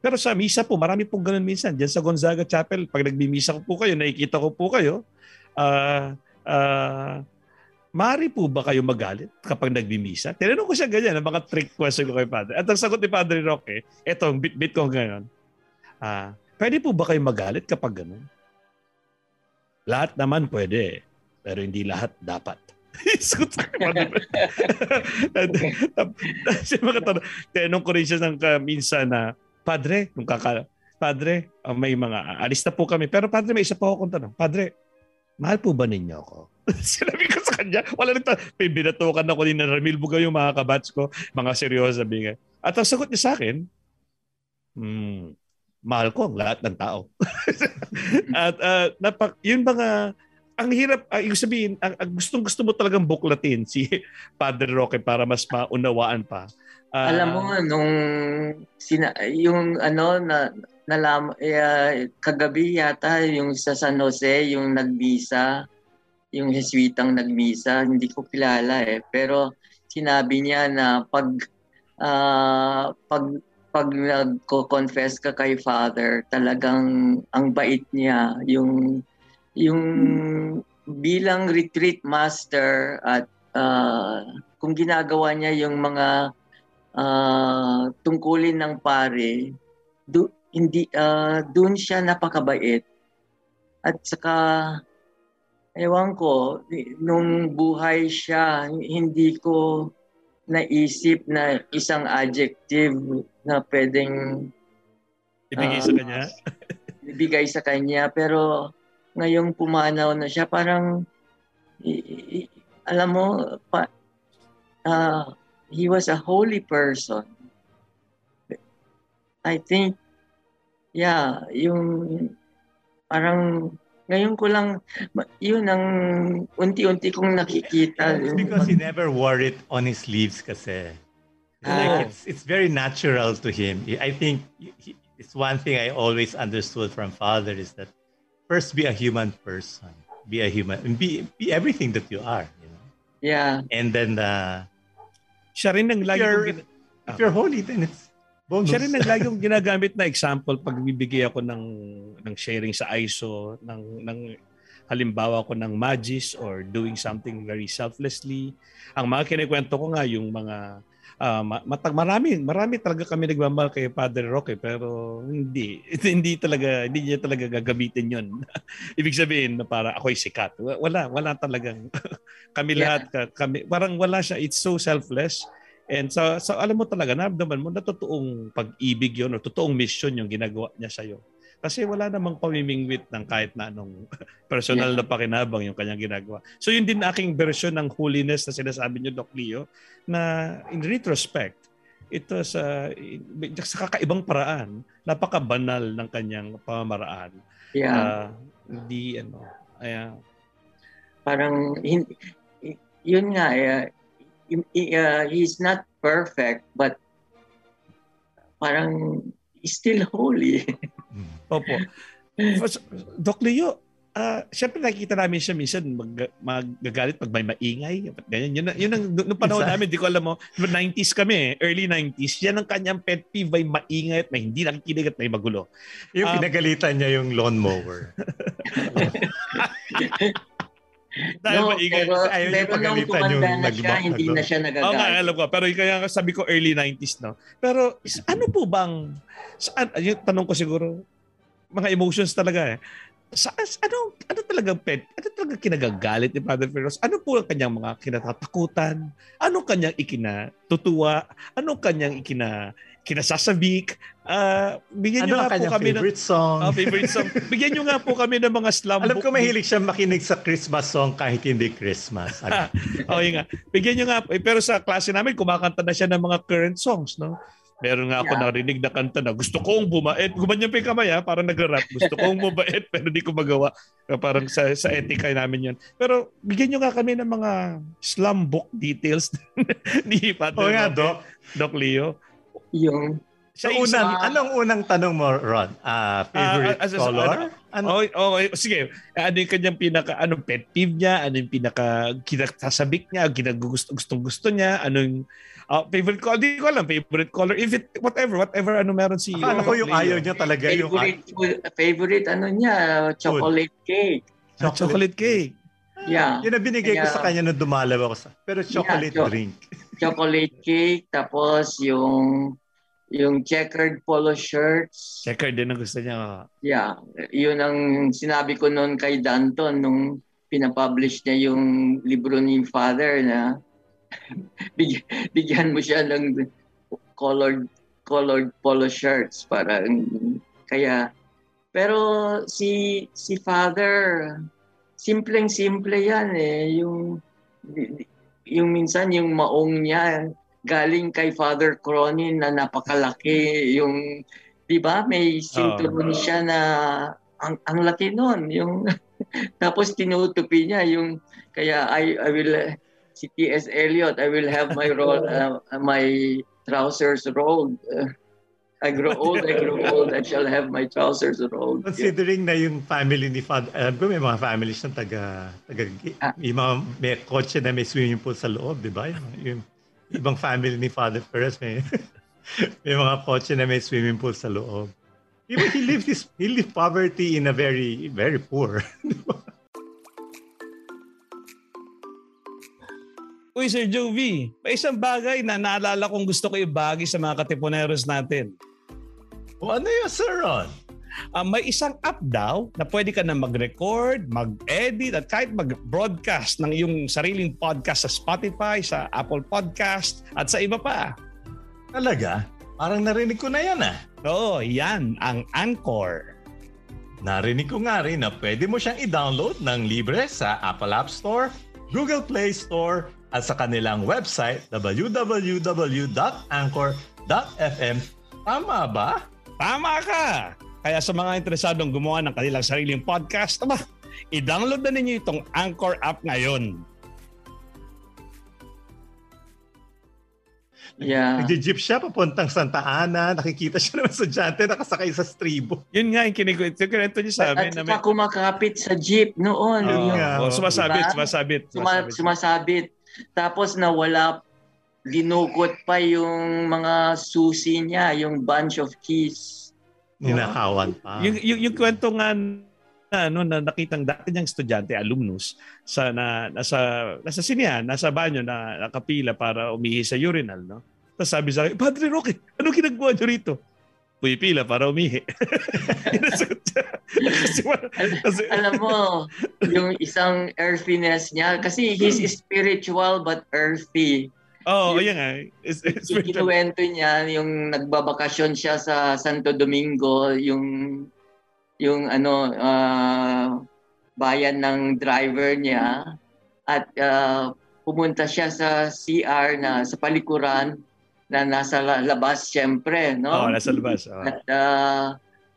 Pero sa misa po, marami pong ganun minsan. Diyan sa Gonzaga Chapel, pag nagmimisa ko po kayo, nakikita ko po kayo, uh, uh, Mari po ba kayo magalit kapag nagmimisa? Tinanong ko siya ganyan, ang mga trick question ko kay Padre. At ang sagot ni Padre Roque, eto, bit-bit ko ngayon. Ah, pwede po ba kayo magalit kapag ganun? Lahat naman pwede, pero hindi lahat dapat. Sugot sa Kasi mga tanong, tinanong ko rin siya ng uh, minsan na, Padre, nung kaka, Padre, uh, may mga, alis na po kami. Pero Padre, may isa pa ako tanong. Padre, mahal po ba ninyo ako? Sinabi ko sa kanya, wala nito. Binatukan ako ni Ramil Bugaw yung mga kabats ko, mga seryoso sabi nga. At ang sagot niya sa akin, hmm, mahal ko ang lahat ng tao. At uh, napak, yun mga ang hirap, uh, ibig sabihin, ang, ang gustong gusto mo talagang buklatin si Padre Roque para mas maunawaan pa. Uh, Alam mo nung sina, yung ano na nalam uh, kagabi yata yung sa San Jose yung nagbisa yung Jesuitang nagmisa hindi ko kilala eh. Pero sinabi niya na pag uh, pag pag nagko-confess ka kay Father talagang ang bait niya yung yung bilang retreat master at uh, kung ginagawa niya yung mga uh, tungkulin ng pare, do, hindi uh, doon siya napakabait. At saka ewan ko, nung buhay siya, hindi ko naisip na isang adjective na pwedeng ibigay uh, sa kanya. ibigay sa kanya pero ngayong pumanaw na siya, parang, i, i, alam mo, pa, uh, he was a holy person. I think, yeah, yung parang ngayon ko lang, yun ang unti-unti kong nakikita. It's because he never wore it on his sleeves kasi. Oh. Like it's, it's very natural to him. I think he, it's one thing I always understood from father is that first be a human person. Be a human be be everything that you are, you know. Yeah. And then uh siya rin ang lagi you're, gina- if you're holy then it's bonus. Siya rin ang lagi ginagamit na example pag bibigay ako ng ng sharing sa ISO ng ng halimbawa ko ng magis or doing something very selflessly. Ang mga kinikwento ko nga yung mga uh, matag marami marami talaga kami nagmamahal kay Father Roque pero hindi hindi talaga hindi niya talaga gagamitin yon ibig sabihin na para ako'y sikat. Wala wala talagang kami yeah. lahat kami parang wala siya it's so selfless. And so, so alam mo talaga naramdaman mo na totoong pag-ibig yon o totoong mission yung ginagawa niya sa iyo kasi wala namang pamimingwit ng kahit na anong personal yeah. na pakinabang yung kanyang ginagawa. So yun din aking version ng holiness na sinasabi niyo, Doc Leo, na in retrospect, ito sa, sa kakaibang paraan, napaka-banal ng kanyang pamamaraan. Yeah. Uh, hindi, ano, uh, parang, hin, yun nga, uh, uh, he's not perfect, but parang still holy. Opo. Doc Leo, uh, syempre nakikita namin siya minsan mag, magagalit pag may maingay. Ganyan. Yun, yun ang, nung panahon namin, di ko alam mo, 90s kami, early 90s, yan ang kanyang pet peeve, may maingay at may hindi nakikinig at may magulo. Yung um, pinagalitan niya yung lawnmower. Dahil no, maingay. Pero, ayaw pero nung tumanda na siya, hindi na siya nagagalit. Oo nga, alam ko. Pero kaya sabi ko early 90s, no? Pero ano po bang, saan, yung tanong ko siguro, mga emotions talaga eh. Sa, ano, ano talaga pet? Ano talaga kinagagalit ni Father Ferros? Ano po ang kanyang mga kinatatakutan? Ano kanyang ikinatutuwa? Ano kanyang ikina kinasasabik. Uh, bigyan ano nyo nga po kami favorite ng, song? Oh, favorite song. bigyan nyo nga po kami ng mga slam Alam ko mahilig siya makinig sa Christmas song kahit hindi Christmas. oh, yun nga. Bigyan nyo nga. Eh, pero sa klase namin, kumakanta na siya ng mga current songs, no? Meron nga ako yeah. narinig na kanta na gusto kong bumait. Gumanyan pa yung kamay ha, parang nagra-rap. Gusto kong bumait pero di ko magawa. Parang sa, sa etika namin yan. Pero bigyan nyo nga kami ng mga slum book details ni Pater O nga, Doc. Doc Leo. Yung sa so, unang, anong unang tanong mo, Ron? Uh, favorite uh, as, as, color? Ano, ano? Oh, oh, sige. Ano yung kanyang pinaka, anong pet peeve niya? Ano yung pinaka, kinasasabik niya? Ginagusto, gustong gusto niya? Anong, Uh, favorite color, di ko alam, favorite color. If it, whatever, whatever ano meron si... Ano ko yung ayaw niya talaga favorite, yung... Favorite ano niya, chocolate Food. cake. Chocolate, chocolate cake. Yeah. Yun ang binigay Kaya, ko sa kanya nung dumalaw ako sa... Pero chocolate yeah, cho- drink. chocolate cake, tapos yung yung checkered polo shirts. Checkered din ang gusto niya. Yeah. Yun ang sinabi ko noon kay Danton nung pinapublish niya yung libro ni Father na bigyan, bigyan mo siya ng colored colored polo shirts para kaya pero si si father simpleng simple yan eh yung yung minsan yung maong niya galing kay Father Cronin na napakalaki yung 'di ba may sinturon oh. siya na ang ang laki noon yung tapos tinutupi niya yung kaya I I will si T.S. Eliot, I will have my roll, uh, my trousers rolled. Uh, I grow old, I grow old, I shall have my trousers rolled. Considering yeah. na yung family ni Father, alam ko may mga families na taga, taga ah. may mga may kotse na may swimming pool sa loob, di ba? Yung, yung ibang family ni Father Perez may, may mga kotse na may swimming pool sa loob. Even he lived his, he lived poverty in a very, very poor. Uy, Sir Jovi, may isang bagay na naalala kong gusto ko ibagi sa mga katipuneros natin. O ano yun, Sir Ron? Uh, may isang app daw na pwede ka na mag-record, mag-edit at kahit mag-broadcast ng iyong sariling podcast sa Spotify, sa Apple Podcast at sa iba pa. Talaga? Parang narinig ko na yan ah. Oo, yan ang Anchor. Narinig ko nga rin na pwede mo siyang i-download ng libre sa Apple App Store, Google Play Store, at sa kanilang website www.anchor.fm. Tama ba? Tama ka! Kaya sa mga interesadong gumawa ng kanilang sariling podcast, aba, i-download na ninyo itong Anchor app ngayon. Yeah. Nag-jeep siya papuntang Santa Ana. Nakikita siya ng estudyante nakasakay sa stribo. Yun nga yung kinikwento niya sa amin. At, at may... kumakapit sa jeep noon. Oh, yung, yeah. oh, sumasabit, diba? sumasabit, sumasabit. Sumasabit. Tapos nawala, dinukot pa yung mga susi niya, yung bunch of keys. Ninakawan pa. Yung, yung, yung kwento nga na ano na nakitang dati niyang estudyante alumnus sa na nasa nasa sinihan nasa banyo na nakapila para umihi sa urinal no tapos sabi sa akin Padre Roque ano ginagawa niyo rito pumipila para umihi. kasi, kasi, Alam mo, yung isang earthiness niya, kasi he's spiritual but earthy. Oo, oh, yan nga. It's, it's Ikinuwento niya yung nagbabakasyon siya sa Santo Domingo, yung yung ano uh, bayan ng driver niya at uh, pumunta siya sa CR na sa palikuran na nasa labas siyempre, no? Oo, oh, nasa labas. Oh. At, uh,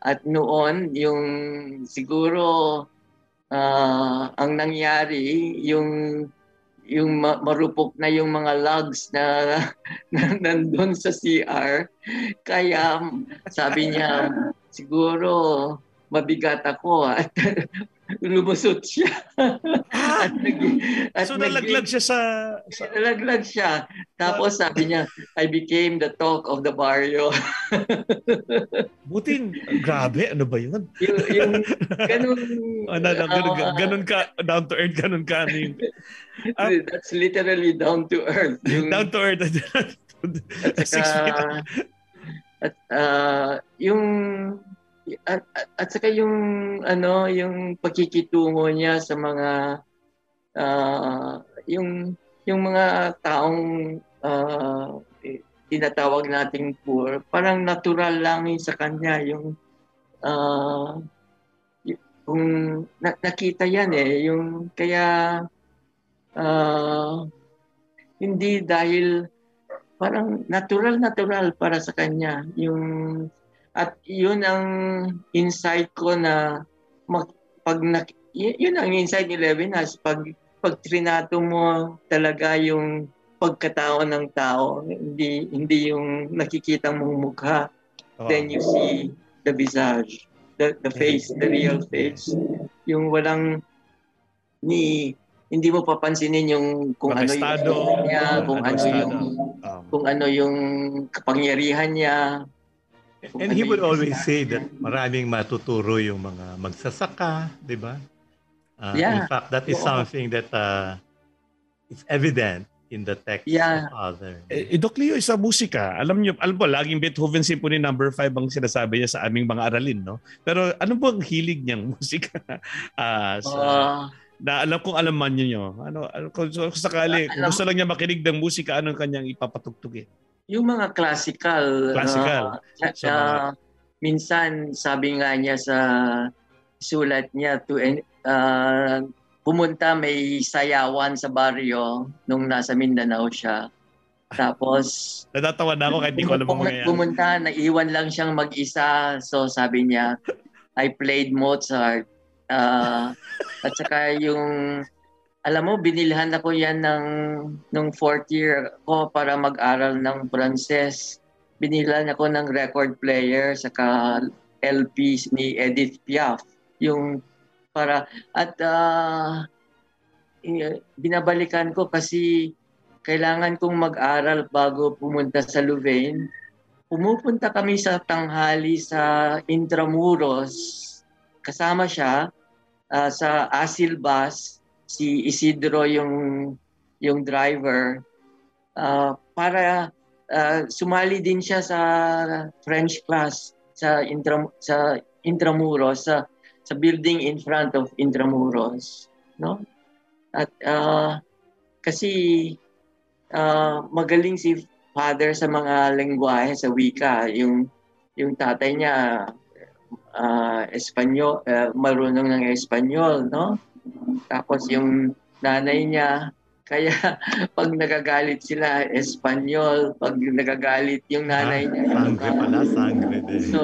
at noon, yung siguro uh, ang nangyari, yung yung marupok na yung mga logs na, na nandun sa CR. Kaya sabi niya, siguro mabigat ako at lumusot siya. at nag, at so nalaglag siya sa, sa... Nalaglag siya. Tapos sabi niya, I became the talk of the barrio. Butin, grabe, ano ba yun? yung, yung ganun... oh, na, na, ganun, uh, ganun ka, down to earth, ganun ka. Ano yung, uh, that's literally down to earth. Yung, down to earth. at saka, at, uh, yung at, at, at saka yung ano yung pagkikitungo niya sa mga uh, yung yung mga taong uh, tinatawag nating poor, parang natural lang yun sa kanya yung uh, kung na, nakita yan eh yung kaya uh, hindi dahil parang natural natural para sa kanya yung at yun ang insight ko na mag, pag na, yun ang insight ni Levinas pag pag trinato mo talaga yung pagkatao ng tao, hindi hindi yung nakikita mong mukha. Oh. Then you see the visage, the, the face, the real face. Yung walang ni hindi mo papansinin yung kung ano yung niya, kung ano yung um, kung ano yung kapangyarihan niya. And he ano would always say that maraming matuturo yung mga magsasaka, di ba? Uh, yeah. In fact, that is something that uh, it's evident in the text yeah. of other. Eh, eh, Doc Leo, isa musika. Alam niyo, alam po, laging Beethoven Symphony number 5 ang sinasabi niya sa aming mga aralin, no? Pero ano po ang hilig niyang musika? uh, sa, uh, na alam kong alam man niyo. Ano, ano kung, kung sakali, uh, kung gusto lang niya makinig ng musika, anong kanyang ipapatugtugin? Yung mga classical. Classical. Uh, so, uh, minsan, sabi nga niya sa sulat niya to uh, pumunta may sayawan sa baryo nung nasa Mindanao siya. Tapos natatawa na ako kahit di ko alam mo ngayon. Pumunta, naiwan lang siyang mag-isa. So sabi niya, I played Mozart. Uh, at saka yung alam mo, binilhan ako yan ng nung fourth year ko para mag-aral ng Pranses. Binilhan ako ng record player saka LP ni Edith Piaf. Yung para at uh, binabalikan ko kasi kailangan kong mag-aral bago pumunta sa Louvain. Pumupunta kami sa tanghali sa Intramuros. Kasama siya uh, sa Asil Bus, si Isidro yung yung driver uh, para uh, sumali din siya sa French class sa Intra sa Intramuros sa sa building in front of Intramuros, no? At uh, kasi uh, magaling si father sa mga lengguwahe sa wika, yung yung tatay niya uh, Espanyol, uh, marunong ng Espanyol, no? Tapos yung nanay niya kaya pag nagagalit sila, Espanyol. Pag nagagalit yung nanay niya. Sangre pala, sangre din. So,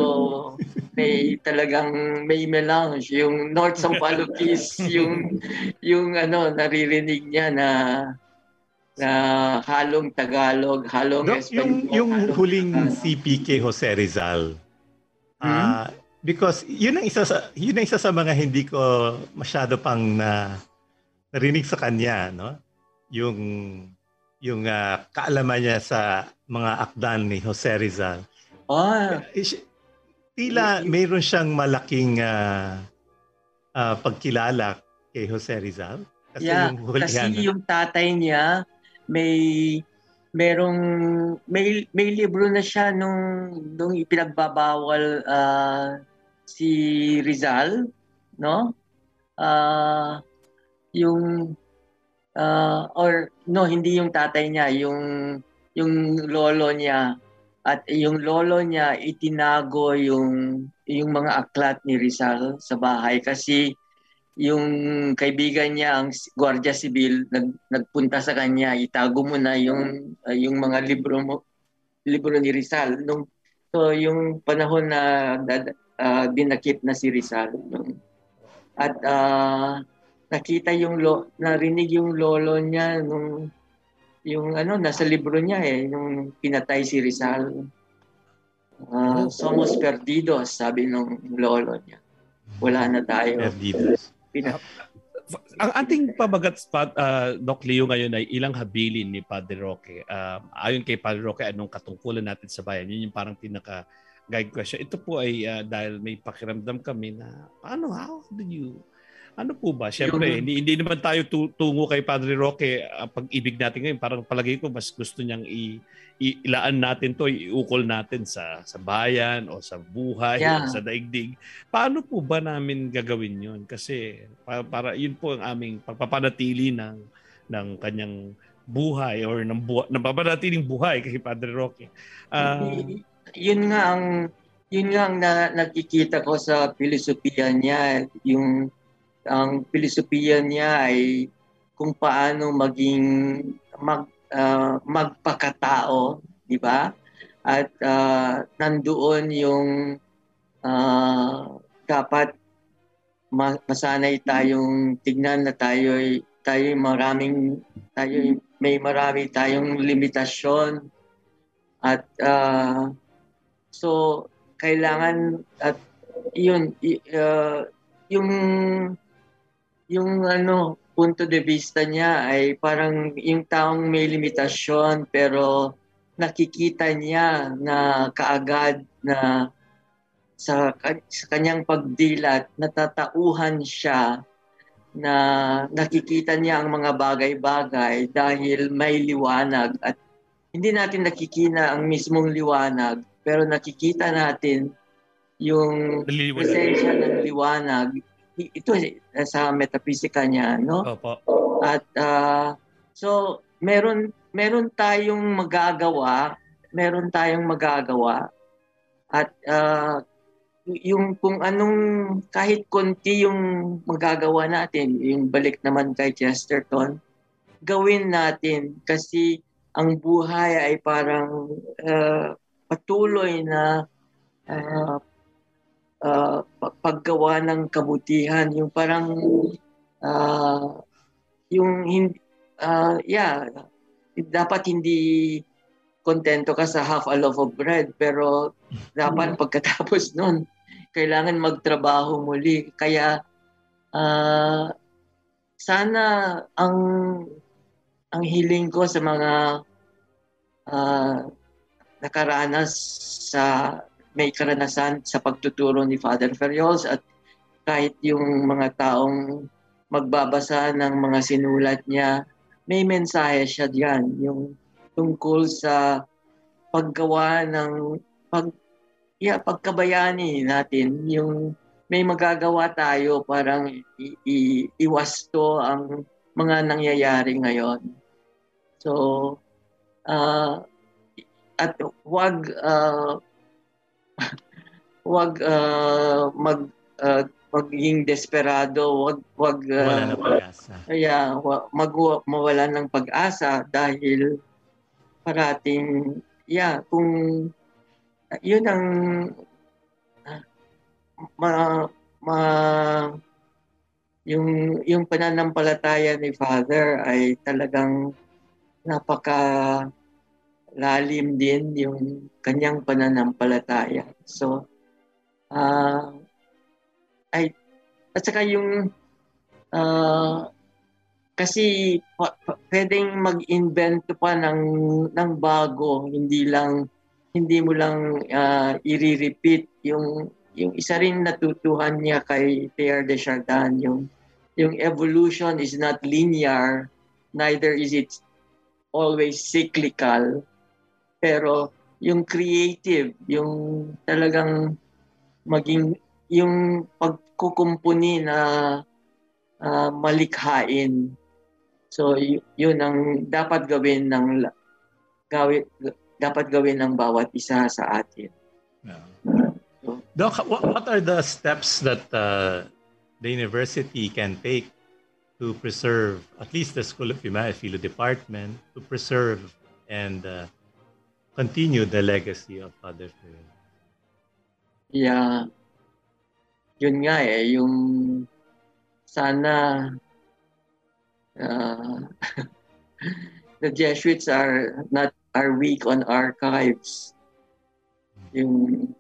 may talagang may melange. Yung North Sampaloquis, yung, yung ano, naririnig niya na na halong Tagalog, halong no, Espanyol. Yung, yung halong huling CPK Jose Rizal, hmm? uh, because yun ang isa sa yun ang isa sa mga hindi ko masyado pang na narinig sa kanya no yung yung uh, kaalaman niya sa mga akdan ni Jose Rizal. Ah. Tila mayroon siyang malaking uh, uh, pagkilala kay Jose Rizal. Kasi yeah, yung kasi yung tatay niya may merong may may libro na siya nung nung ipinagbabawal uh, si Rizal, no? Uh, yung uh, or no, hindi yung tatay niya, yung yung lolo niya at yung lolo niya itinago yung yung mga aklat ni Rizal sa bahay kasi yung kaibigan niya ang Guardia Civil nag, nagpunta sa kanya itago mo na yung uh, yung mga libro mo libro ni Rizal nung so yung panahon na uh, dinakip na si Rizal nung, at uh, nakita yung lo, narinig yung lolo niya nung yung ano nasa libro niya eh nung pinatay si Rizal. Uh, somos perdidos sabi nung lolo niya. Wala na tayo. Perdidos. Pina- ang ating pabagat spot, uh, Doc Leo ngayon ay ilang habilin ni Padre Roque. Uh, ayon kay Padre Roque, anong katungkulan natin sa bayan? Yun yung parang pinaka guide question. Ito po ay uh, dahil may pakiramdam kami na paano, how do you ano po ba? Siyempre, hindi, hindi naman tayo tungo kay Padre Roque. Ang pag-ibig natin ngayon, parang palagay ko mas gusto niyang i, ilaan natin to, iukol natin sa sa bayan o sa buhay yeah. o sa daigdig. Paano po ba namin gagawin yun? Kasi para, para yun po ang aming pagpapanatili ng ng kanyang buhay or ng buhay, napapanatiling buhay kay Padre Roque. Uh, yun nga ang yun nga ang na, nakikita ko sa filosofiya niya, yung ang filosofiya niya ay kung paano maging mag uh, magpakatao, di ba? At uh, nandoon yung uh, dapat masanay tayong tignan na tayo tayo maraming tayo may marami tayong limitasyon at uh, so kailangan at yun uh, yung yung ano punto de vista niya ay parang yung taong may limitasyon pero nakikita niya na kaagad na sa, sa kanyang pagdilat natatauhan siya na nakikita niya ang mga bagay-bagay dahil may liwanag at hindi natin nakikita ang mismong liwanag pero nakikita natin yung presensya ng liwanag. Ito eh, sa metaphysica niya, no? Opo. At uh, so meron meron tayong magagawa, meron tayong magagawa at uh, yung kung anong kahit konti yung magagawa natin, yung balik naman kay Chesterton, gawin natin kasi ang buhay ay parang uh, patuloy na uh, uh, paggawa ng kabutihan yung parang uh, yung hindi uh, yeah dapat hindi kontento ka sa half a loaf of bread pero dapat mm. pagkatapos nun kailangan magtrabaho muli kaya uh, sana ang ang hiling ko sa mga uh, nakaranas sa may karanasan sa pagtuturo ni Father Ferriols at kahit yung mga taong magbabasa ng mga sinulat niya, may mensahe siya diyan yung tungkol sa paggawa ng pag yeah, pagkabayani natin yung may magagawa tayo parang i- i- iwasto ang mga nangyayari ngayon. So, uh, at wag uh, wag uh, mag uh, maging desperado, wag wag uh, wala ng pag-asa. Yeah, wag, mag mawala ng pag-asa dahil parating yeah, kung yun ang ma, ma yung yung pananampalataya ni Father ay talagang napaka lalim din yung kanyang pananampalataya. So, uh, ay, at saka yung, uh, kasi pwedeng mag-invent pa ng, ng bago, hindi lang, hindi mo lang uh, i-repeat yung, yung isa rin natutuhan niya kay Pierre de Chardin, yung, yung evolution is not linear, neither is it always cyclical pero yung creative, yung talagang maging yung pagkukumpuni na uh, malikhain. So y- yun ang dapat gawin ng gawin dapat gawin ng bawat isa sa atin. Yeah. So, Doc, what are the steps that uh, the university can take to preserve, at least the School of Humanity department, to preserve and uh, continue the legacy of Father Phil. Yeah. Yun nga eh, yung sana uh, the Jesuits are not are weak on archives. Yung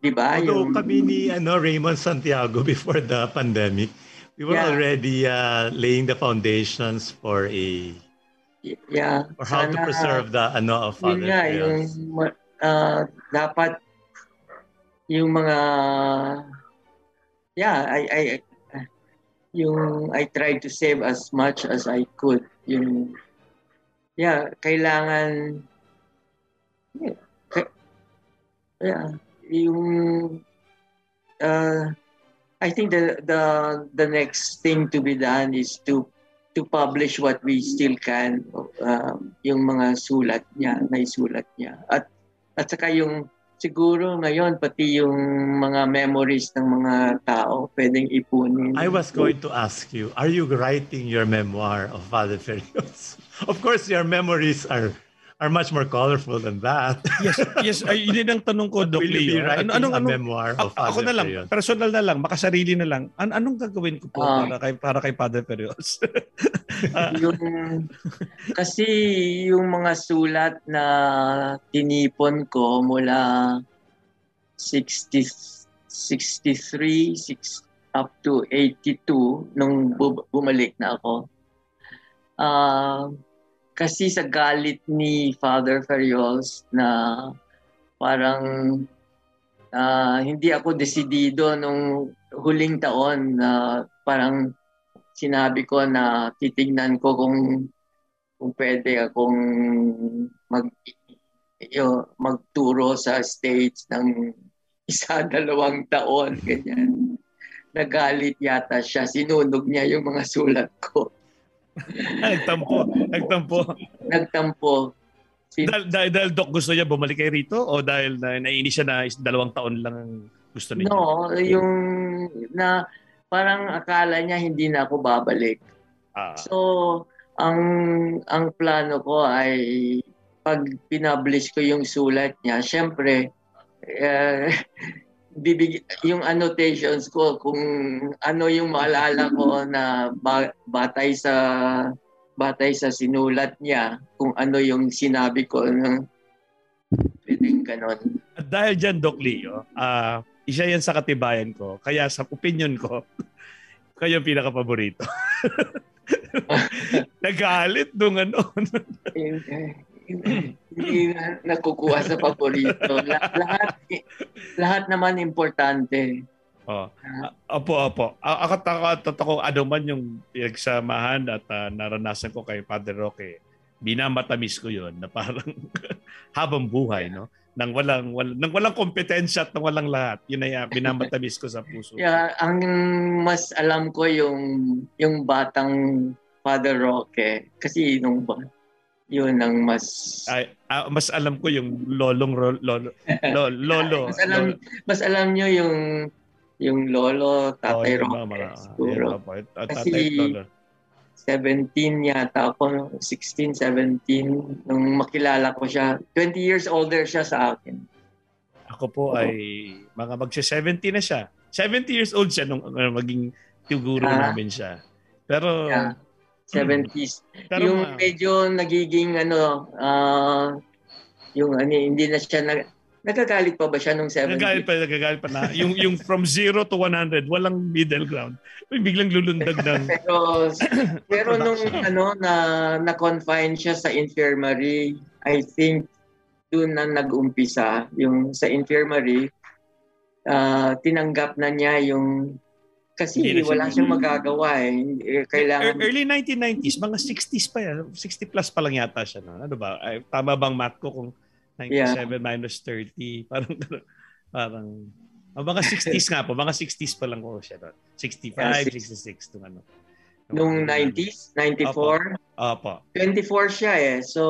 di ba? Although yung, kami ni ano Raymond Santiago before the pandemic, we were yeah. already uh, laying the foundations for a yeah. Or how sana, to preserve the ano of Father nga, yung uh, dapat yung mga yeah, I I yung I tried to save as much as I could. Yung yeah, kailangan yeah, yeah yung uh, I think the the the next thing to be done is to to publish what we still can, uh, yung mga sulat niya, naisulat niya. At, at saka yung siguro ngayon pati yung mga memories ng mga tao pwedeng ipunin. I was going to ask you, are you writing your memoir of Father Ferios? of course, your memories are are much more colorful than that. yes, yes. Ay, yun ang tanong ko, Doc Leo. Ano, anong, a anong, memoir of a- ako na lang, Ferios? personal na lang, makasarili na lang. An anong gagawin ko po Ah. para kay para kay Father Ferios? yung kasi yung mga sulat na tinipon ko mula 60 63 6 up to 82 nung bu- bumalik na ako. Ah, kasi sa galit ni Father Ferios na parang ah, hindi ako desidido nung huling taon na parang sinabi ko na titignan ko kung kung pwede akong mag yo, magturo sa States ng isa, dalawang taon, ganyan. Nagalit yata siya. Sinunog niya yung mga sulat ko. nagtampo, nagtampo. Nagtampo. Sin- dahil, dahil, dahil Doc gusto niya bumalik kay Rito o dahil na, naiinis siya na is- dalawang taon lang ang gusto niya? no, yung na parang akala niya hindi na ako babalik. Ah, So, ang ang plano ko ay pag pinublish ko yung sulat niya, syempre eh, bibig yung annotations ko kung ano yung maalala ko na ba- batay sa batay sa sinulat niya kung ano yung sinabi ko ng pwedeng ganon. At dahil dyan, Doc Leo, ah, isa yan sa katibayan ko. Kaya sa opinion ko, kayo pinaka-paborito. Nagalit nung ano. Hindi na nakukuha sa paborito. La- lahat lahat naman importante. oh. Ah, Opo, opo. A- Ako, ako, totoo, ano man yung pinagsamahan at ah, naranasan ko kay Father Roque, binamatamis ko yon na parang habang buhay, no? Nang walang, walang, nang walang kompetensya at nang walang lahat. Yun na yan, binamatamis ko sa puso. Yeah, ang mas alam ko yung yung batang Father Roque kasi nung ba yun ang mas Ay, ah, mas alam ko yung lolong ro- lolo lo- lolo. mas alam mas alam nyo yung yung lolo tatay Oh, Roque mga- siguro. at- Kasi- tatay, lolo. 17 yata ako, 16, 17 nung makilala ko siya. 20 years older siya sa akin. Ako po ay mga magse-70 na siya. 70 years old siya nung uh, maging tuguro Ah. namin siya. Pero Yeah. 70s. pero yung ma- medyo nagiging ano, ah, yung ano, hindi na siya nag, nagagalit pa ba siya nung 70s? nagagalit pa, nagagalit pa na. yung, yung from 0 to 100, walang middle ground. May biglang lulundag ng... Pero pero nung ano na na-confine siya sa infirmary, I think doon na nag-umpisa yung sa infirmary ah, tinanggap na niya yung kasi Hindi siya- wala siyang magagawa eh. Eh, Kailangan Early 1990s, mga 60s pa yan. 60 plus pa lang yata siya. No? Ano ba? Ay, tama bang math ko kung 97 minus 30? Parang, parang, oh, mga 60s nga po. Mga 60s pa lang ko siya. No? 65, Yeah, 66, nung ano. nung 90s, 94, Opo. 24 siya eh. So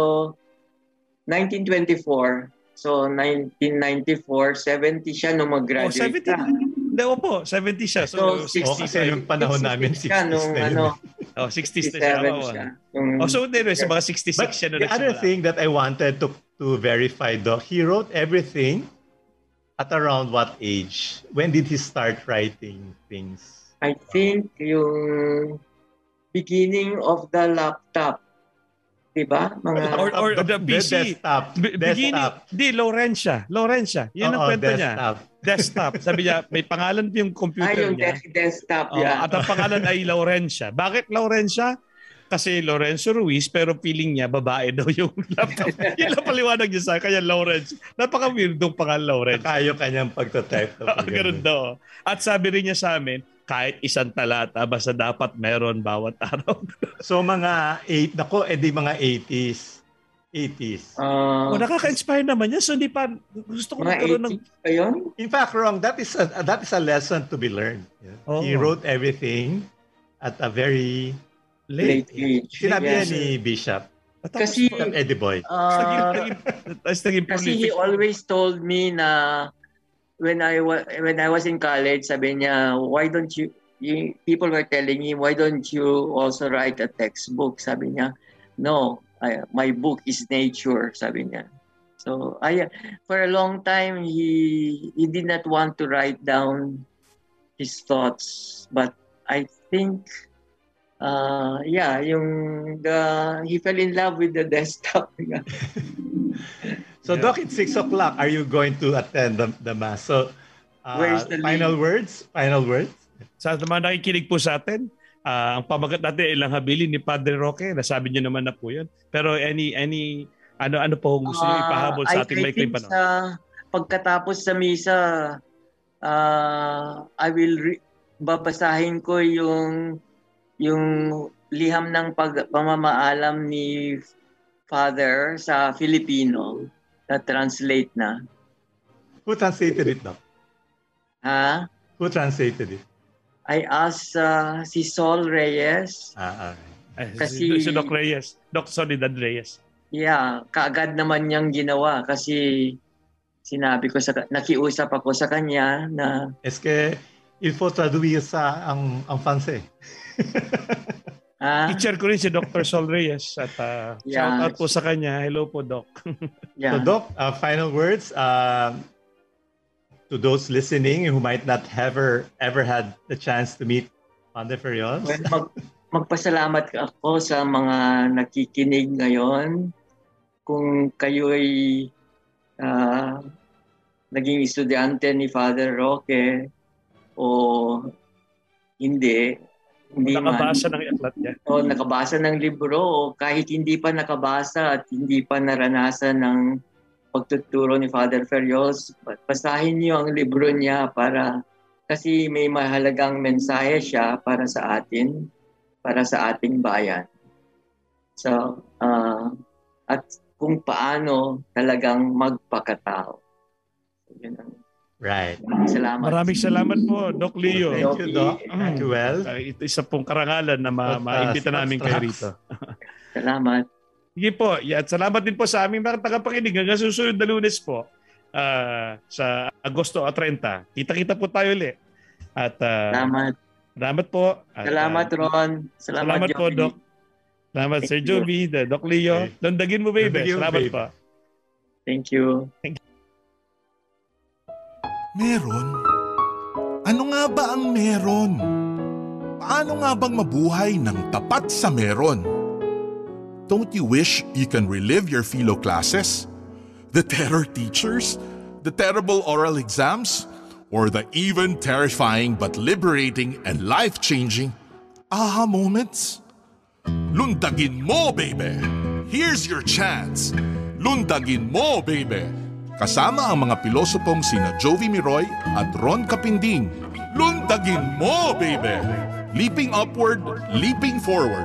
1924. So 1994, 70 siya nung Oh, mag-graduate 70 ka. Hindi, opo. 70 siya. So, So, 60 O, kasi yung panahon namin, 60s siya nung na yun. ano, oh, 60s na siya. 67 Oo. siya. Nung- Oh, so anyway, sa mga 66 But siya na the other thing that I wanted to to verify, Doc, he wrote everything at around what age? When did he start writing things? I think yung beginning of the laptop. Diba? Mga, Or- or the PC. desktop. Be- Beginning, desktop. di, Laurentia. Laurentia. Yan ang kwento niya. desktop. Desktop. Sabi niya, may pangalan yung ah, computer yung niya. de- desktop. Oo, yeah. at ang pangalan ay Laurentia. Bakit Laurentia? Kasi Lorenzo Ruiz, pero feeling niya babae daw yung laptop. Yun lang paliwanag niya sa akin, kaya Lawrence. Napaka-weirdong pangalan Lawrence. Nakayo kanyang pagtatype. Oo, Ganun daw. At sabi rin niya sa amin, kahit isang talata, basta dapat meron bawat araw. So mga 8, nako, edi mga 80s. 80s. Ah, o nakaka-inspire naman yan. So hindi pa, gusto ko magkaroon ng... 80s pa yun? In fact, wrong. That is a that is a lesson to be learned. Yeah. Oo. He wrote everything at a very late age. Sinabi niya Yes. ni Bishop. Kasi, Bishop Eddie Boy. naging Kasi he always told me na when I was when I was in college, sabi niya, why don't you, you people were telling him, why don't you also write a textbook? Sabi niya, no, I, my book is nature, sabi niya. So I for a long time he he did not want to write down his thoughts, but I think uh yeah, yung the he fell in love with the desktop. So Yeah. Doc, it's 6 o'clock. Are you going to attend the, the Mass? So, uh, Where's the final words? Final words? Sa mga nakikinig po sa atin, ah, ang pamagat natin ay ilang habilin ni Padre Roque. Nasabi niyo naman na po yun. Pero any, any, ano, ano po kung gusto niyo Ah, ipahabol sa I- ating I maikling think panahon? Sa, pagkatapos sa misa, ah, I will re- babasahin ko yung yung liham ng pag, pamamaalam ni Father sa Filipino na translate na. Who translated it, Doc? Ha? Who translated it? I asked ah, si Sol Reyes. Ah. Eh, kasi- si, si Doc Reyes. Doc Soledad Reyes. Yeah, kaagad naman niyang ginawa kasi sinabi ko sa nakiusap ako sa kanya na Es que il faut traduire ça en, en français. ah, Teacher ko rin si Dr. Sol Reyes. At ah, Yeah. shout out po sa kanya. Hello po, Doc. yeah. So, Doc, uh, final words uh, to those listening who might not ever ever had the chance to meet Father Ferriol. Well, mag, magpasalamat ako sa mga nakikinig ngayon. Kung kayo'y ah, naging estudyante ni Father Roque o hindi, hindi man, Nakabasa ng aklat niya. o nakabasa ng libro o kahit hindi pa nakabasa at hindi pa naranasan ng pagtuturo ni Father Ferrios, basahin niyo ang libro niya para kasi may mahalagang mensahe siya para sa atin, para sa ating bayan. So, ah, at kung paano talagang magpakatao. So, yun ang Right. salamat. Maraming salamat po, Doc Leo. Thank you, Doc. Mm. Thank you, well. Ah, ito isa pong karangalan na ma- uh, maimbita namin kayo rito. Salamat. Sige po. Yeah, at salamat din po sa aming mga tagapakinig. Hanggang susunod na lunes po ah, sa Agosto 30. Kita-kita po tayo ulit. At ah, Salamat. salamat po. At, Salamat, ah, Ron. Salamat, salamat po. Doc. Salamat, Thank Sir you. Joby, the Doc Leo. Okay. Landagin mo, baby. Landagin mo, Salamat baby. po. Thank you. Meron? Ano nga ba ang meron? Paano nga bang mabuhay ng tapat sa meron? Don't you wish you can relive your philo classes? The terror teachers? The terrible oral exams? Or the even terrifying but liberating and life-changing aha moments? Lundagin mo, baby! Here's your chance! Lundagin mo, baby! Kasama ang mga pilosopong sina Jovi Miroy at Ron Kapinding. Lundagin mo, baby! Leaping upward, leaping forward.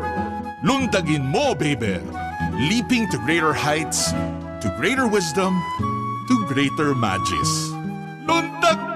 Lundagin mo, baby! Leaping to greater heights, to greater wisdom, to greater magis. Lundagin